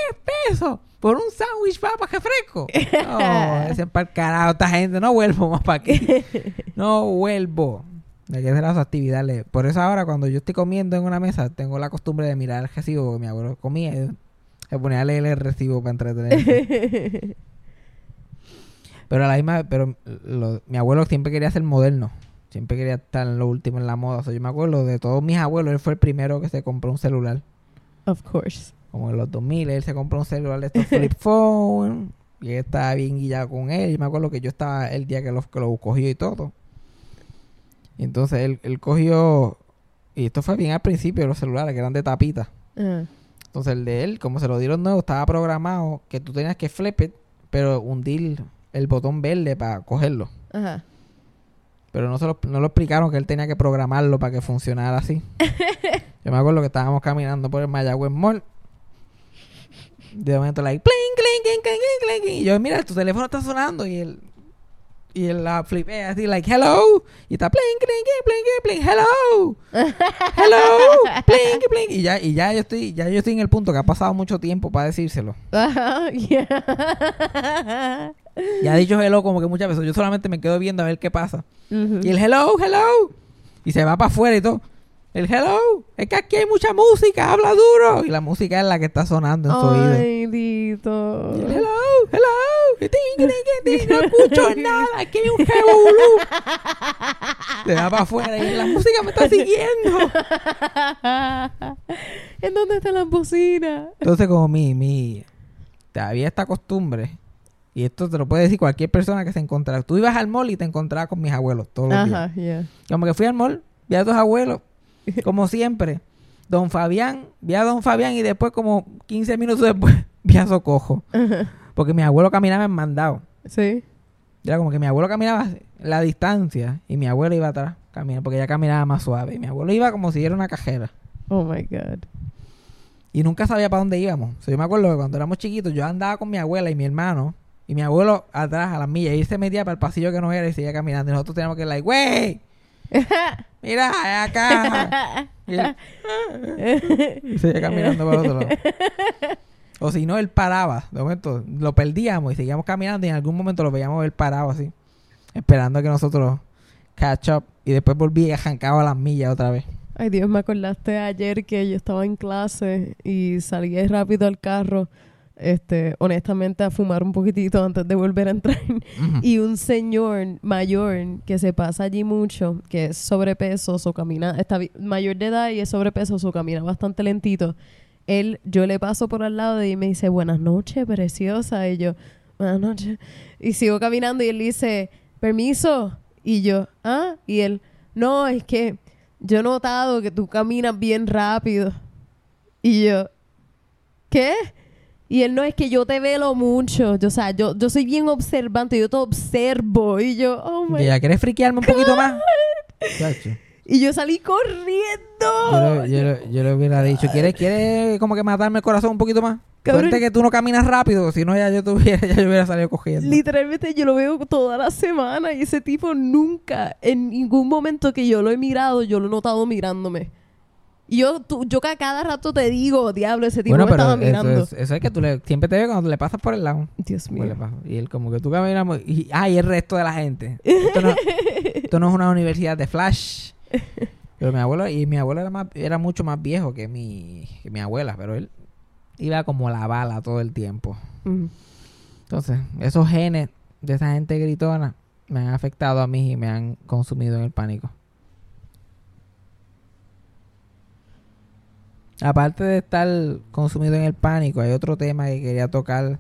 Speaker 1: pesos por un sándwich, papas, refresco. *laughs* No, ese para el carajo, esta gente, no vuelvo más para aquí. No vuelvo. Hay que hacer las actividades. Por eso ahora cuando yo estoy comiendo en una mesa, tengo la costumbre de mirar el recibo. porque Mi abuelo comía y se ponía a leer el recibo para entretenerse. *laughs* pero a la misma pero lo- mi abuelo siempre quería ser moderno. Siempre quería estar en lo último en la moda. O sea, yo me acuerdo de todos mis abuelos, él fue el primero que se compró un celular.
Speaker 3: of course.
Speaker 1: Como en los 2000, él se compró un celular de estos flip *laughs* phone. Y él estaba bien guillado con él. Yo me acuerdo que yo estaba el día que lo, que lo cogió y todo. Y entonces él, él cogió... Y esto fue bien al principio, los celulares que eran de tapita. Entonces el de él, como se lo dieron nuevo, estaba programado que tú tenías que flip it, pero hundir el botón verde para cogerlo.
Speaker 3: Ajá.
Speaker 1: Pero no, se lo, no lo explicaron que él tenía que programarlo para que funcionara así. *laughs* Yo me acuerdo que estábamos caminando por el Mayagüez Mall. De momento, like, pling, cling, cling, cling, cling, cling. Y yo, mira, tu teléfono está sonando. Y él, y la flipea así, like, hello. Y está, pling, cling, cling, cling, cling, hello. *laughs* Hello, pling, pling. Y ya, y ya yo estoy, ya yo estoy en el punto que ha pasado mucho tiempo para decírselo.
Speaker 3: Ajá. *laughs* Yeah.
Speaker 1: Y ha dicho hello como que muchas veces. Yo solamente me quedo viendo a ver qué pasa. Y el hello, hello. Y se va para afuera y todo. El hello. Es que aquí hay mucha música, habla duro. Y la música es la que está sonando en su oído.
Speaker 3: Ay, Dito.
Speaker 1: Y el hello, hello. No escucho *laughs* nada. Aquí hay un revolú. Se va para afuera y la música me está siguiendo.
Speaker 3: ¿En dónde está la bocina?
Speaker 1: Entonces, como mi, mi, todavía esta costumbre, y esto te lo puede decir cualquier persona que se encontrara. Tú ibas al mall y te encontrabas con mis abuelos todos los días.
Speaker 3: Ajá, yeah.
Speaker 1: Como que fui al mall, vi a tus abuelos, como *laughs* siempre. Don Fabián, vi a Don Fabián y después, como 15 minutos después, *laughs* vi a Socojo. Porque mi abuelo caminaba en mandado.
Speaker 3: Sí.
Speaker 1: Era como que mi abuelo caminaba la distancia y mi abuelo iba atrás caminando porque ella caminaba más suave. Y mi abuelo iba como si era una cajera.
Speaker 3: Oh my God.
Speaker 1: Y nunca sabía para dónde íbamos. O sea, yo me acuerdo que cuando éramos chiquitos, yo andaba con mi abuela y mi hermano. Y mi abuelo atrás a las millas. Y él se metía para el pasillo que no era y seguía caminando. Y nosotros teníamos que ir, like, ¡wey! *laughs* Mira, acá. *laughs* Y él, *laughs* y seguía caminando para el otro lado. O si no, él paraba. De momento lo perdíamos y seguíamos caminando. Y en algún momento lo veíamos él parado así. Esperando a que nosotros catch up. Y después volví y arrancaba a las millas otra vez.
Speaker 3: Ay, Dios, me acordaste ayer que yo estaba en clase y salí rápido al carro, este, honestamente, a fumar un poquitito antes de volver a entrar. Y un señor mayor que se pasa allí mucho, que es sobrepeso, o camina, está mayor de edad y es sobrepeso, o camina bastante lentito. Él, yo le paso por al lado y me dice, buenas noches, preciosa. Y yo, buenas noches. Y sigo caminando y él dice, permiso. Y yo, ah, y él, no, es que yo he notado que tú caminas bien rápido. Y yo, ¿qué? Y él no es que yo te velo mucho. Yo, o sea, yo, yo soy bien observante, yo te observo. Y yo, oh my
Speaker 1: ¿Y ya quieres friquearme un poquito más? Chacho.
Speaker 3: Y yo salí corriendo.
Speaker 1: Yo le, yo le- yo le hubiera dicho, ¿quieres, ¿quieres como que matarme el corazón un poquito más?
Speaker 3: Cabrón.
Speaker 1: Suerte que tú no caminas rápido, si no ya yo tuviera, *laughs* ya yo hubiera salido cogiendo.
Speaker 3: Literalmente yo lo veo toda la semana y ese tipo nunca, en ningún momento que yo lo he mirado, yo lo he notado mirándome. Y yo, tú- yo cada rato te digo, diablo, ese tipo
Speaker 1: bueno,
Speaker 3: me
Speaker 1: pero
Speaker 3: estaba
Speaker 1: eso
Speaker 3: mirando.
Speaker 1: es, eso es que tú le, siempre te ve cuando le pasas por el lado.
Speaker 3: Dios
Speaker 1: le
Speaker 3: mío.
Speaker 1: Y él como que tú caminas muy- y, ah, y el resto de la gente. Esto no, *laughs* esto no es una universidad de flash. *laughs* Pero mi abuelo, y mi abuelo era, más, era mucho más viejo que mi, que mi abuela, pero él iba como la bala todo el tiempo. Entonces, esos genes de esa gente gritona me han afectado a mí y me han consumido en el pánico. Aparte de estar consumido en el pánico, hay otro tema que quería tocar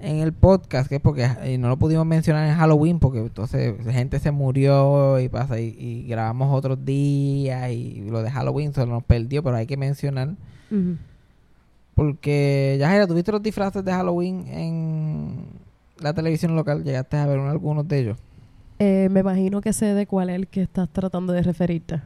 Speaker 1: en el podcast, que es porque y no lo pudimos mencionar en Halloween, porque entonces gente se murió y pasa y, y grabamos otros días y lo de Halloween se nos perdió, pero hay que mencionar
Speaker 3: Ujú.
Speaker 1: porque, ya ¿tuviste los disfraces de Halloween en la televisión local? ¿Llegaste a ver algunos de ellos?
Speaker 3: Eh, me imagino que sé de cuál es el que estás tratando de referirte.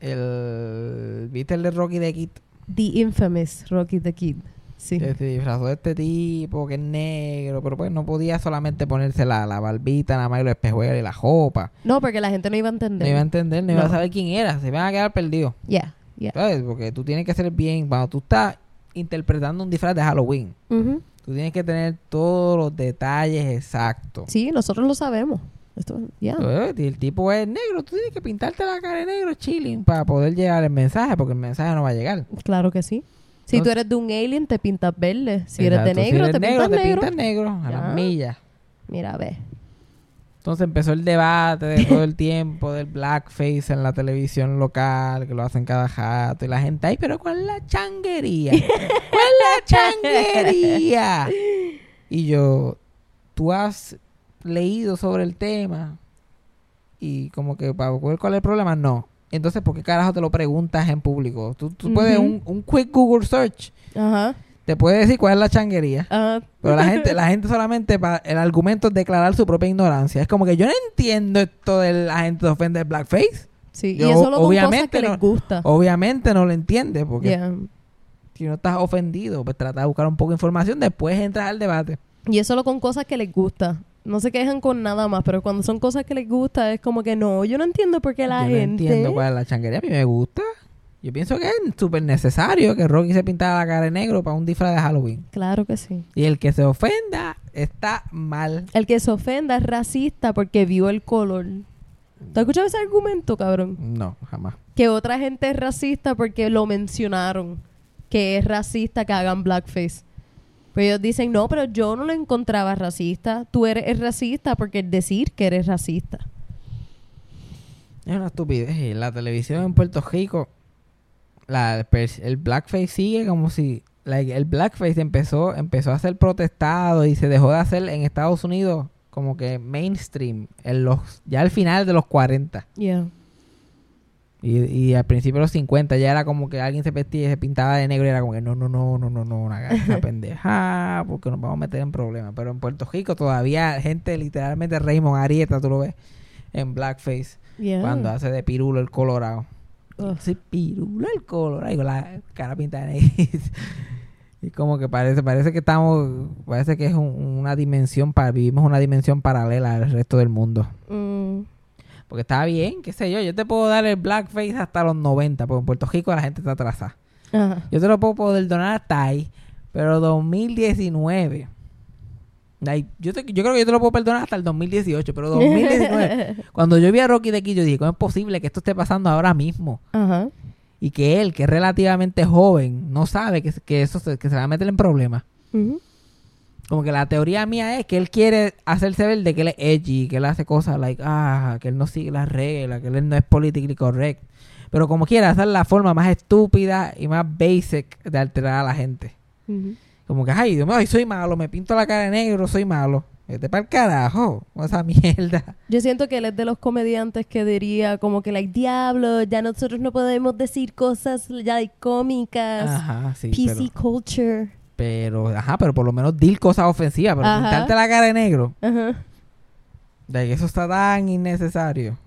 Speaker 1: El, ¿Viste el de Rocky de Kid?
Speaker 3: The Infamous Rocky the Kid. Sí.
Speaker 1: Que se disfrazó de este tipo que es negro, pero pues no podía solamente ponerse la, la barbita, nada más y los espejuelos y la jopa.
Speaker 3: No, porque la gente no iba a
Speaker 1: No
Speaker 3: entender.
Speaker 1: iba a entender, no, iba a
Speaker 3: No.
Speaker 1: saber quién era, se iban a quedar perdidos.
Speaker 3: Yeah, yeah.
Speaker 1: ¿Sabes? Porque tú tienes que ser bien, cuando tú estás interpretando un disfraz de Halloween,
Speaker 3: Ujú.
Speaker 1: tú tienes que tener todos los detalles exactos.
Speaker 3: Sí, nosotros lo sabemos. Esto, yeah.
Speaker 1: El tipo es negro, tú tienes que pintarte la cara de negro chilling para poder llegar el mensaje, porque el mensaje no va a llegar.
Speaker 3: Claro que sí. Si tú eres de un alien, te pintas verde. Si eres de negro,
Speaker 1: eres
Speaker 3: te pintas
Speaker 1: te
Speaker 3: negro.
Speaker 1: pintas negro, a
Speaker 3: Ya.
Speaker 1: las millas.
Speaker 3: Mira, ve.
Speaker 1: Entonces empezó el debate de todo el tiempo del blackface en la televisión local, que lo hacen cada rato, y la gente, ay, pero ¿cuál es la changuería? ¿Cuál es la changuería? *laughs* Y yo, tú has leído sobre el tema y como que para ver cuál es el problema, no. Entonces, ¿por qué carajo te lo preguntas en público? Tú, tú puedes, un, un quick Google search,
Speaker 3: Ajá.
Speaker 1: te puede decir cuál es la changuería.
Speaker 3: Ajá.
Speaker 1: Pero la gente, la gente solamente para el argumento es declarar su propia ignorancia. Es como que yo no entiendo esto de la gente de ofender blackface.
Speaker 3: Sí,
Speaker 1: Yo,
Speaker 3: y eso lo con cosas
Speaker 1: obviamente
Speaker 3: que les gusta.
Speaker 1: Obviamente no lo entiende, porque
Speaker 3: Yeah.
Speaker 1: si no estás ofendido, pues trata de buscar un poco de información, después entras al debate.
Speaker 3: Y eso lo con cosas que les gusta. No se quejan con nada más, pero cuando son cosas que les gusta es como que no, yo no entiendo por qué la
Speaker 1: yo
Speaker 3: gente...
Speaker 1: no entiendo cuál es la changuería, a mí me gusta. Yo pienso que es súper necesario que Rocky se pintara la cara de negro para un disfraz de Halloween.
Speaker 3: Claro que sí.
Speaker 1: Y el que se ofenda está mal.
Speaker 3: El que se ofenda es racista porque vio el color. ¿Tú has escuchado ese argumento, cabrón?
Speaker 1: No, jamás.
Speaker 3: Que otra gente es racista porque lo mencionaron. Que es racista que hagan blackface. Pero ellos dicen, no, pero yo no lo encontraba racista. Tú eres racista porque decir que eres racista.
Speaker 1: Es una estupidez. Y la televisión en Puerto Rico, la, pers- el blackface sigue como si... like, el blackface empezó, empezó a ser protestado y se dejó de hacer en Estados Unidos como que mainstream en los, ya al final de los 40.
Speaker 3: Yeah.
Speaker 1: Y, y al principio de los 50 ya era como que alguien se vestía y se pintaba de negro y era como que no, no, no, no, no, no, una, *laughs* esa pendeja, porque nos vamos a meter en problemas. Pero en Puerto Rico todavía gente literalmente Raymond Arieta, tú lo ves en blackface
Speaker 3: Yeah.
Speaker 1: cuando hace de pirulo el colorado.
Speaker 3: Ugh.
Speaker 1: Ese pirulo el colorado y con la cara pintada de negro. *laughs* Y como que parece, parece que estamos, parece que es un- una dimensión, para, vivimos una dimensión paralela al resto del mundo.
Speaker 3: Mm.
Speaker 1: Porque está bien, qué sé yo, yo te puedo dar el blackface hasta los 90, porque en Puerto Rico la gente está atrasada.
Speaker 3: Ajá.
Speaker 1: Yo te lo puedo poder donar hasta ahí, pero 2019. like, yo, te- yo creo que yo te lo puedo perdonar hasta el 2018, pero 2019. *laughs* cuando yo vi a Rocky de aquí, yo dije, ¿cómo es posible que esto esté pasando ahora mismo?
Speaker 3: Ajá.
Speaker 1: Y que él, que es relativamente joven, no sabe que, que eso se, que se va a meter en problemas.
Speaker 3: Ujú.
Speaker 1: Como que la teoría mía es que él quiere hacerse ver de que él es edgy, que él hace cosas like, ah, que él no sigue las reglas, que él no es politically correct. Pero como quiera, esa es la forma más estúpida y más basic de alterar a la gente. Como que, ay, Dios mío, soy malo, me pinto la cara de negro, soy malo. Vete para el carajo, esa mierda.
Speaker 3: Yo siento que él es de los comediantes que diría como que, like, diablo, ya nosotros no podemos decir cosas ya cómicas,
Speaker 1: Ajá, sí,
Speaker 3: PC
Speaker 1: pero,
Speaker 3: culture.
Speaker 1: Pero, ajá, pero por lo menos dir cosas ofensivas, pero
Speaker 3: Ajá.
Speaker 1: pintarte la cara de negro,
Speaker 3: Ajá.
Speaker 1: de que eso está tan innecesario.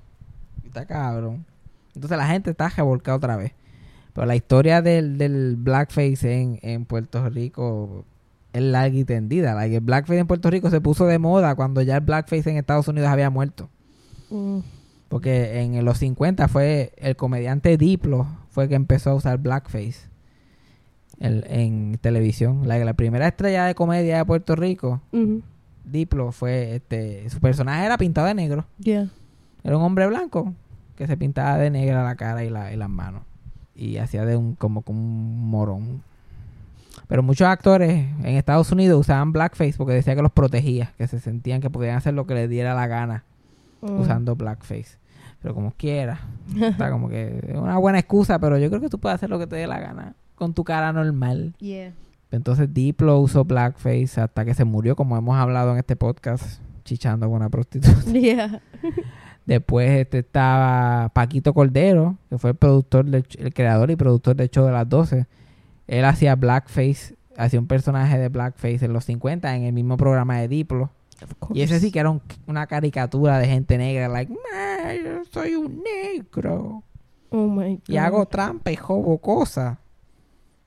Speaker 1: Está cabrón. Entonces la gente está revolcada otra vez. Pero la historia del, del blackface en, en Puerto Rico es larga y tendida. Like, el blackface en Puerto Rico se puso de moda cuando ya el blackface en Estados Unidos había muerto.
Speaker 3: Mm.
Speaker 1: Porque en los 50 fue el comediante Diplo fue que empezó a usar blackface el- en televisión. La, la primera estrella de comedia de Puerto Rico. Diplo, fue este su personaje era pintado de negro.
Speaker 3: Yeah.
Speaker 1: Era un hombre blanco que se pintaba de negra la cara y, la, y las manos. Y hacía de un como, como un morón. Pero muchos actores en Estados Unidos usaban blackface porque decía que los protegía, que se sentían que podían hacer lo que les diera la gana
Speaker 3: Mm.
Speaker 1: usando blackface. Pero como quiera. Está como que es una buena excusa, pero yo creo que tú puedes hacer lo que te dé la gana con tu cara normal.
Speaker 3: Yeah.
Speaker 1: Entonces Diplo usó blackface hasta que se murió, como hemos hablado en este podcast, chichando con una prostituta. *laughs*
Speaker 3: Yeah.
Speaker 1: Después este estaba Paquito Cordero, que fue el productor, del el creador y productor del show de las 12. Él hacía blackface, hacía un personaje de blackface en los 50 en el mismo programa de Diplo. Y ese sí que era un- una caricatura de gente negra, like, "Nah, yo soy un negro
Speaker 3: Oh my God.
Speaker 1: y hago trampa y jobo cosas.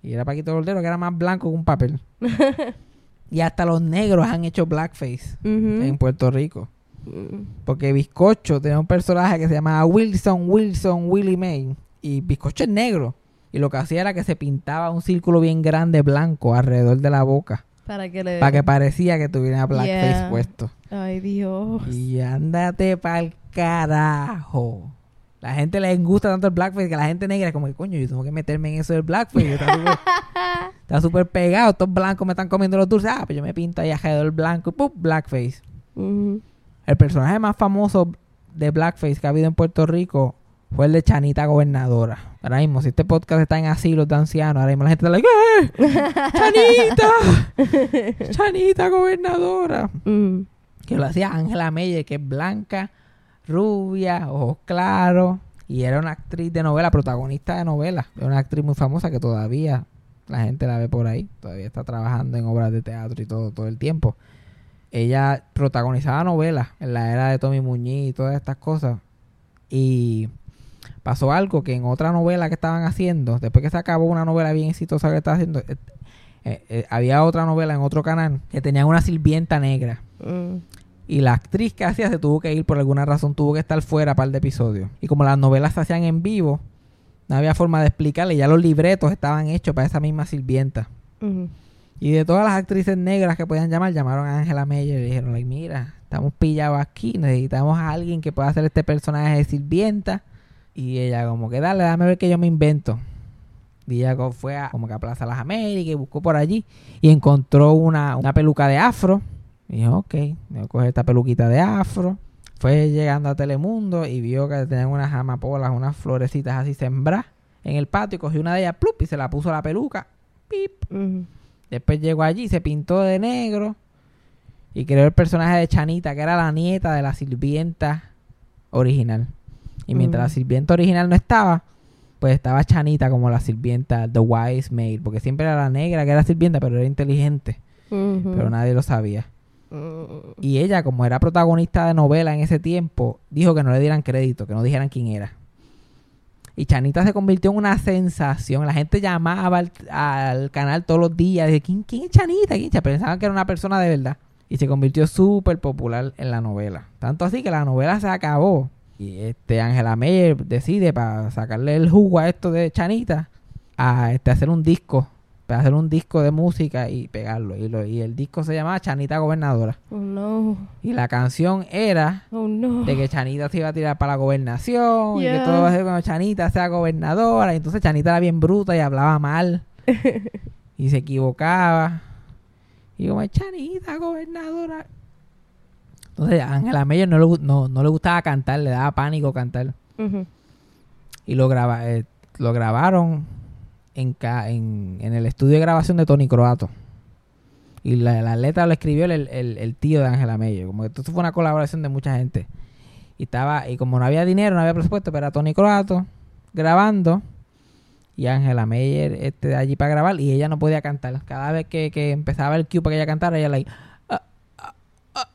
Speaker 1: Y era Paquito Cordero que era más blanco que un papel. *laughs* y hasta los negros han hecho blackface en Puerto Rico.
Speaker 3: Mm.
Speaker 1: Porque Bizcocho tenía un personaje que se llamaba Wilson, Wilson, Willie May. Y Bizcocho es negro. Y lo que hacía era que se pintaba un círculo bien grande blanco alrededor de la boca.
Speaker 3: Para que le...
Speaker 1: Para que parecía que tuviera blackface
Speaker 3: Yeah.
Speaker 1: puesto.
Speaker 3: Ay, Dios.
Speaker 1: Y ándate pa'l carajo. La gente le gusta tanto el blackface que la gente negra es como que coño, yo tengo que meterme en eso del blackface. *laughs* Está súper- pegado. Estos blancos me están comiendo los dulces. Ah, pues yo me pinto ahí alrededor blanco y ¡pum! blackface. El personaje más famoso de blackface que ha habido en Puerto Rico fue el de Chanita Gobernadora. Ahora mismo, si este podcast está en asilos de ancianos, ahora mismo la gente está like, ¡eh! ¡Chanita! *laughs* ¡Chanita Gobernadora! Que lo hacía Ángela Meyer, que es blanca, rubia, ojos claros. Y era una actriz de novela, protagonista de novela. Era una actriz muy famosa que todavía la gente la ve por ahí. Todavía está trabajando en obras de teatro y todo, todo el tiempo. Ella protagonizaba novelas en la era de Tommy Muñiz y todas estas cosas. Y pasó algo que en otra novela que estaban haciendo, después que se acabó una novela bien exitosa que estaba haciendo, eh, eh, eh, había otra novela en otro canal que tenía una sirvienta negra.
Speaker 3: Mm.
Speaker 1: Y la actriz que hacía se tuvo que ir por alguna razón, tuvo que estar fuera para el de episodios. Y como las novelas se hacían en vivo, No había forma de explicarle. Ya los libretos estaban hechos para esa misma sirvienta. Y de todas las actrices negras que podían llamar, llamaron a Angela Meyer y le dijeron, like, mira, estamos pillados aquí, necesitamos a alguien que pueda hacer este personaje de sirvienta. Y ella como que dale, dame ver que yo me invento. Y ella fue a, como que a Plaza Las Américas y buscó por allí y encontró una, una peluca de afro. Y dijo, ok, voy a coger esta peluquita de afro. Fue llegando a Telemundo y vio que tenían unas amapolas, unas florecitas así sembradas en el patio y cogió una de ellas, plup, y se la puso a la peluca. Pip. Después llegó allí, se pintó de negro y creó el personaje de Chanita, que era la nieta de la sirvienta original. Y mientras la sirvienta original no estaba, pues estaba Chanita como la sirvienta, The Wise Maid, porque siempre era la negra que era sirvienta, pero era inteligente, pero nadie lo sabía. Y ella, como era protagonista de novela en ese tiempo, dijo que no le dieran crédito, que no dijeran quién era. Y Chanita se convirtió en una sensación. La gente llamaba al, al canal todos los días. De, ¿quién, ¿Quién es Chanita? ¿Quién? Pensaban que era una persona de verdad. Y se convirtió súper popular en la novela. Tanto así que la novela se acabó. Y este Angela Meyer decide para sacarle el jugo a esto de Chanita a este, hacer un disco. Para hacer un disco de música y pegarlo. Y, lo- y el disco se llamaba Chanita Gobernadora.
Speaker 3: Oh no.
Speaker 1: Y la canción era
Speaker 3: Oh no.
Speaker 1: de que Chanita se iba a tirar para la gobernación y que todo va a ser cuando Chanita sea gobernadora. Y entonces Chanita era bien bruta y hablaba mal *laughs* y se equivocaba. Y como Chanita gobernadora. Entonces a Angela Meyer no le, no, no le gustaba cantar, le daba pánico cantar. Y lo, graba, eh, lo grabaron en, ca- en, en el estudio de grabación de Tony Croato. Y la, la letra lo escribió el, el- el tío de Angela Meyer. Como que esto fue una colaboración de mucha gente. Y estaba, y como no había dinero, no había presupuesto, pero era Tony Croato grabando. Y Angela Meyer este, de allí para grabar. Y ella no podía cantar. Cada vez que, que empezaba el cue para que ella cantara, ella like, "Ah, ah, ah",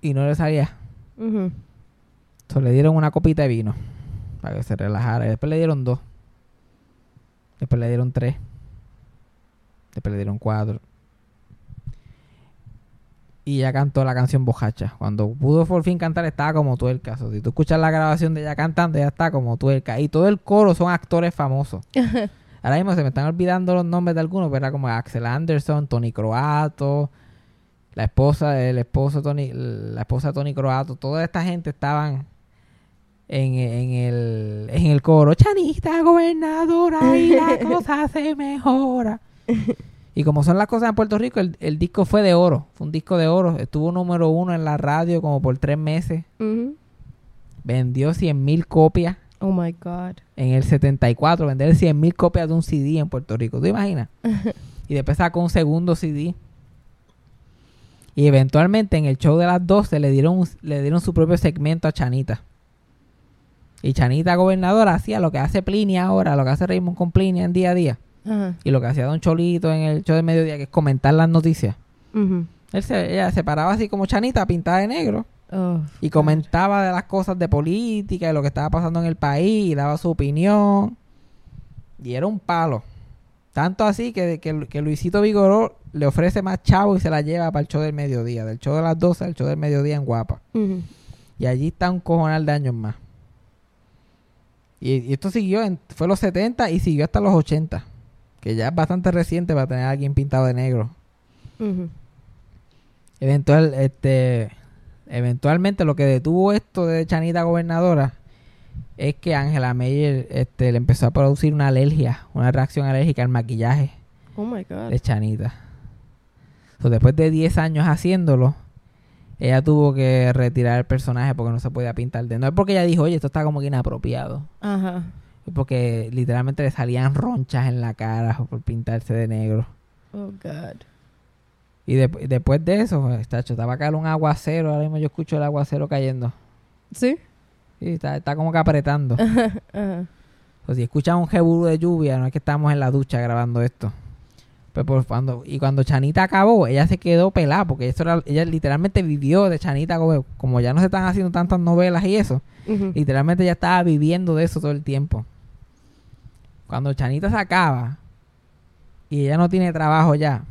Speaker 1: y no le salía. Entonces le dieron una copita de vino para que se relajara. Y después le dieron dos. Después le dieron tres. Después le dieron cuatro. Y ella cantó la canción Bojacha. Cuando pudo por fin cantar estaba como tuerca. Si tú escuchas la grabación de ella cantando, ella está como tuerca. Y todo el coro son actores famosos. *laughs* Ahora mismo se me están olvidando los nombres de algunos, pero era como Axel Anderson, Tony Croato, la esposa del esposo Tony, la esposa de Tony Croato, toda esta gente estaban en, en el, en el coro, Chanita gobernadora y la *laughs* cosa se mejora. Y como son las cosas en Puerto Rico, el, el disco fue de oro, fue un disco de oro, estuvo número uno en la radio como por tres meses, vendió 100 mil copias
Speaker 3: Oh my God.
Speaker 1: en el 74, vender 100 mil copias de un CD en Puerto Rico, ¿tú imaginas? *laughs* y después sacó un segundo CD. Y eventualmente en el show de las 12 le dieron, le dieron su propio segmento a Chanita. Y Chanita gobernadora hacía lo que hace Pliny ahora, lo que hace Raymond con Pliny en día a día.
Speaker 3: Ajá.
Speaker 1: Y lo que hacía Don Cholito en el show de mediodía, que es comentar las noticias. Él se, ella se paraba así como Chanita, pintada de negro.
Speaker 3: Oh,
Speaker 1: Y comentaba de las cosas de política y lo que estaba pasando en el país y daba su opinión. Y era un palo. Tanto así que, que, que Luisito Vigoró le ofrece más chavo y se la lleva para el show del mediodía. Del show de las 12 al show del mediodía en Guapa. Y allí está un cojonal de años más. Y, y esto siguió, en, fue los 70 y siguió hasta los 80. Que ya es bastante reciente para tener a alguien pintado de negro. Eventual, este, eventualmente lo que detuvo esto de Chanita gobernadora es que Angela Meyer este, le empezó a producir una alergia, una reacción alérgica al maquillaje
Speaker 3: Oh my God.
Speaker 1: de Chanita. So, después de 10 años haciéndolo, ella tuvo que retirar el personaje porque no se podía pintar de No es porque ella dijo, oye, esto está como que inapropiado.
Speaker 3: Ajá.
Speaker 1: Es porque literalmente le salían ronchas en la cara por pintarse de negro.
Speaker 3: Oh God.
Speaker 1: Y de- después de eso, pues, tacho, estaba a caer un aguacero. Ahora mismo yo escucho el aguacero cayendo.
Speaker 3: ¿Sí?
Speaker 1: Sí, está, está como que apretando. *laughs*
Speaker 3: Ajá.
Speaker 1: o si escuchan un jeburu de lluvia, no es que estamos en la ducha grabando esto. Pero por cuando, y cuando Chanita acabó, ella se quedó pelada, porque eso era, ella literalmente vivió de Chanita, como, como ya no se están haciendo tantas novelas y eso, literalmente ella estaba viviendo de eso todo el tiempo. Cuando Chanita se acaba y ella no tiene trabajo ya,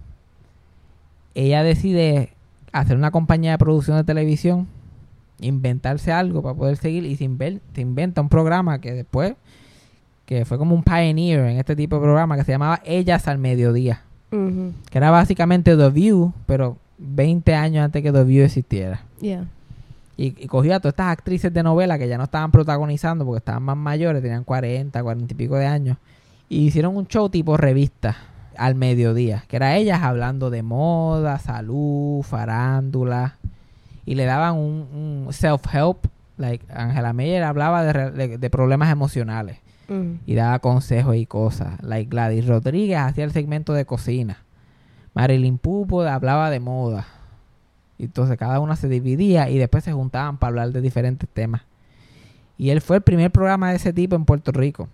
Speaker 1: ella decide hacer una compañía de producción de televisión, inventarse algo para poder seguir y se, inven- se inventa un programa que después que fue como un pioneer en este tipo de programa que se llamaba Ellas al Mediodía, Que era básicamente The View, pero 20 años antes que The View existiera.
Speaker 3: Yeah.
Speaker 1: Y, y cogió a todas estas actrices de novela que ya no estaban protagonizando porque estaban más mayores, tenían 40, 40 y pico de años, y hicieron un show tipo revista al mediodía, que era ellas hablando de moda, salud, farándula, y le daban un, un self-help, like Angela Meyer hablaba de, re- de- de problemas emocionales
Speaker 3: Ujú.
Speaker 1: y daba consejos y cosas, like Gladys Rodríguez hacía el segmento de cocina, Marilyn Pupo hablaba de moda, y entonces cada una se dividía y después se juntaban para hablar de diferentes temas. Y él fue el primer programa de ese tipo en Puerto Rico.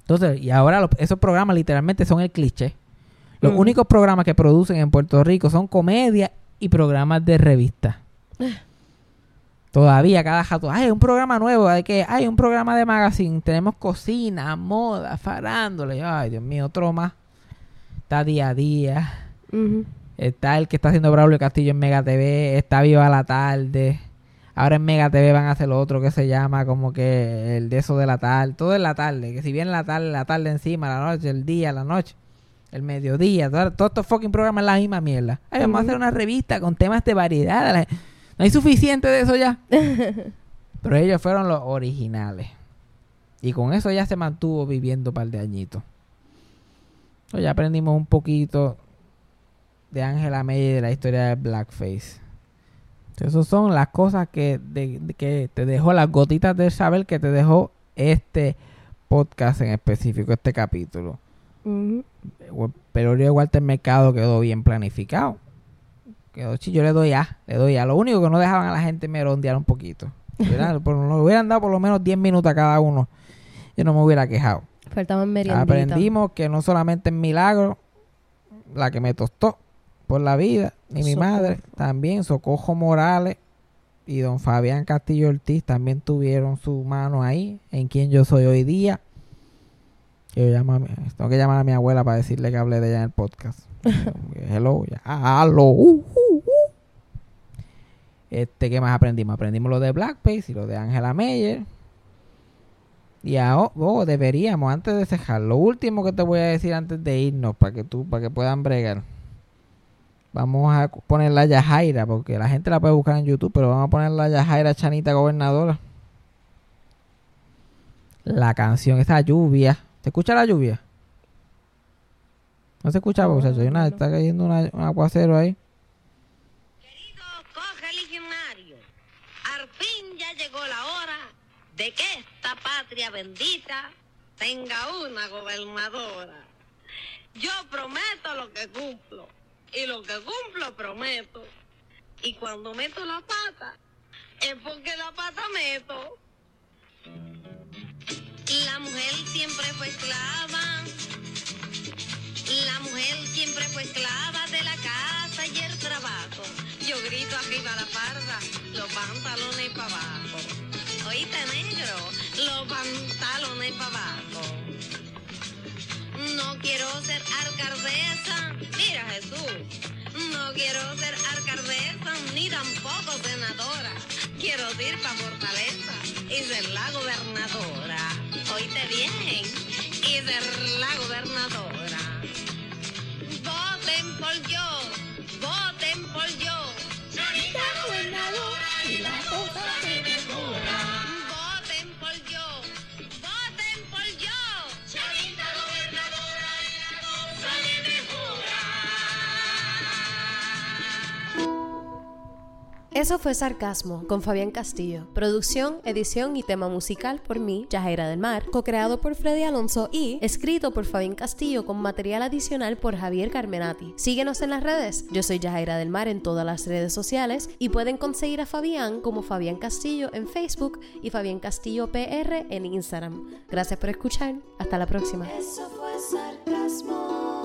Speaker 1: Entonces, y ahora esos programas literalmente son el cliché. Los
Speaker 3: Ujú.
Speaker 1: únicos programas que producen en Puerto Rico son comedia y programas de revista. Todavía cada rato, hay un programa nuevo, hay que, hay un programa de magazine, tenemos cocina, moda, farándula. Y, Ay, Dios mío, otro más. Está día a día. Está el que está haciendo Braulio Castillo en Mega TV. Está Viva la Tarde. Ahora en Mega TV van a hacer lo otro que se llama como que el de eso de la tarde. Todo en la tarde. Que si viene la tarde, la tarde encima, la noche, el día, la noche, el mediodía. Todo- Todos estos fucking programas es la misma mierda. Ay, vamos a hacer una revista con temas de variedad. No hay suficiente de eso ya. *laughs* Pero ellos fueron los originales. Y con eso ya se mantuvo viviendo un par de añitos. Ya aprendimos un poquito de Angela May y de la historia del blackface. Esas son las cosas que, de- de- que te dejó, las gotitas de saber que te dejó este podcast en específico, este capítulo. El pelorio de Walter Mercado quedó bien planificado. Chi, yo le doy A, le doy A. Lo único que no dejaban a la gente merondear un poquito. *laughs* Por, lo- hubieran dado por lo menos 10 minutos a cada uno. Yo no me hubiera quejado.
Speaker 3: Faltaban.
Speaker 1: Aprendimos que no solamente es milagro la que me tostó por la vida, ni mi
Speaker 3: Socorro.
Speaker 1: madre, también Socojo Morales y don Fabián Castillo Ortiz también tuvieron su mano ahí en quien yo soy hoy día. Yo llamo a mi- tengo que llamar a mi abuela para decirle que hablé de ella en el podcast. *laughs* Hello, hello. Uh, uh, uh. Este, ¿qué más aprendimos? Aprendimos lo de Blackface y lo de Angela Meyer. Y ahora, oh, deberíamos, antes de cejar, lo último que te voy a decir antes de irnos, para que tú, para que puedan bregar. Vamos a poner la Yajaira, porque la gente la puede buscar en YouTube, pero vamos a poner la Yajaira Chanita Gobernadora. La canción, esa lluvia. ¿Se escucha la lluvia? No se escucha,
Speaker 3: No,
Speaker 1: muchachos. Hay una-
Speaker 3: no.
Speaker 1: Está cayendo una- un aguacero ahí.
Speaker 4: Queridos correligionarios, al fin ya llegó la hora de que esta patria bendita tenga una gobernadora. Yo prometo lo que cumplo y lo que cumplo prometo. Y cuando meto la pata es porque la pata meto. La mujer siempre fue esclava la mujer siempre fue esclava de la casa y el trabajo. Yo grito arriba la parda, los pantalones para abajo. Oíste negro, los pantalones para abajo. No quiero ser alcaldesa, mira Jesús. No quiero ser alcaldesa ni tampoco senadora. Quiero ir para Fortaleza y ser la gobernadora. Oíste bien, y ser la gobernadora. Voten por
Speaker 5: Eso fue Sarcasmo con Fabián Castillo. Producción, edición y tema musical por mí, Yajaira del Mar. Co-creado por Freddy Alonso y escrito por Fabián Castillo con material adicional por Javier Carmenati. Síguenos en las redes. Yo soy Yajaira del Mar en todas las redes sociales y pueden conseguir a Fabián como Fabián Castillo en Facebook y Fabián Castillo PR en Instagram. Gracias por escuchar. Hasta la próxima.
Speaker 2: Eso fue sarcasmo.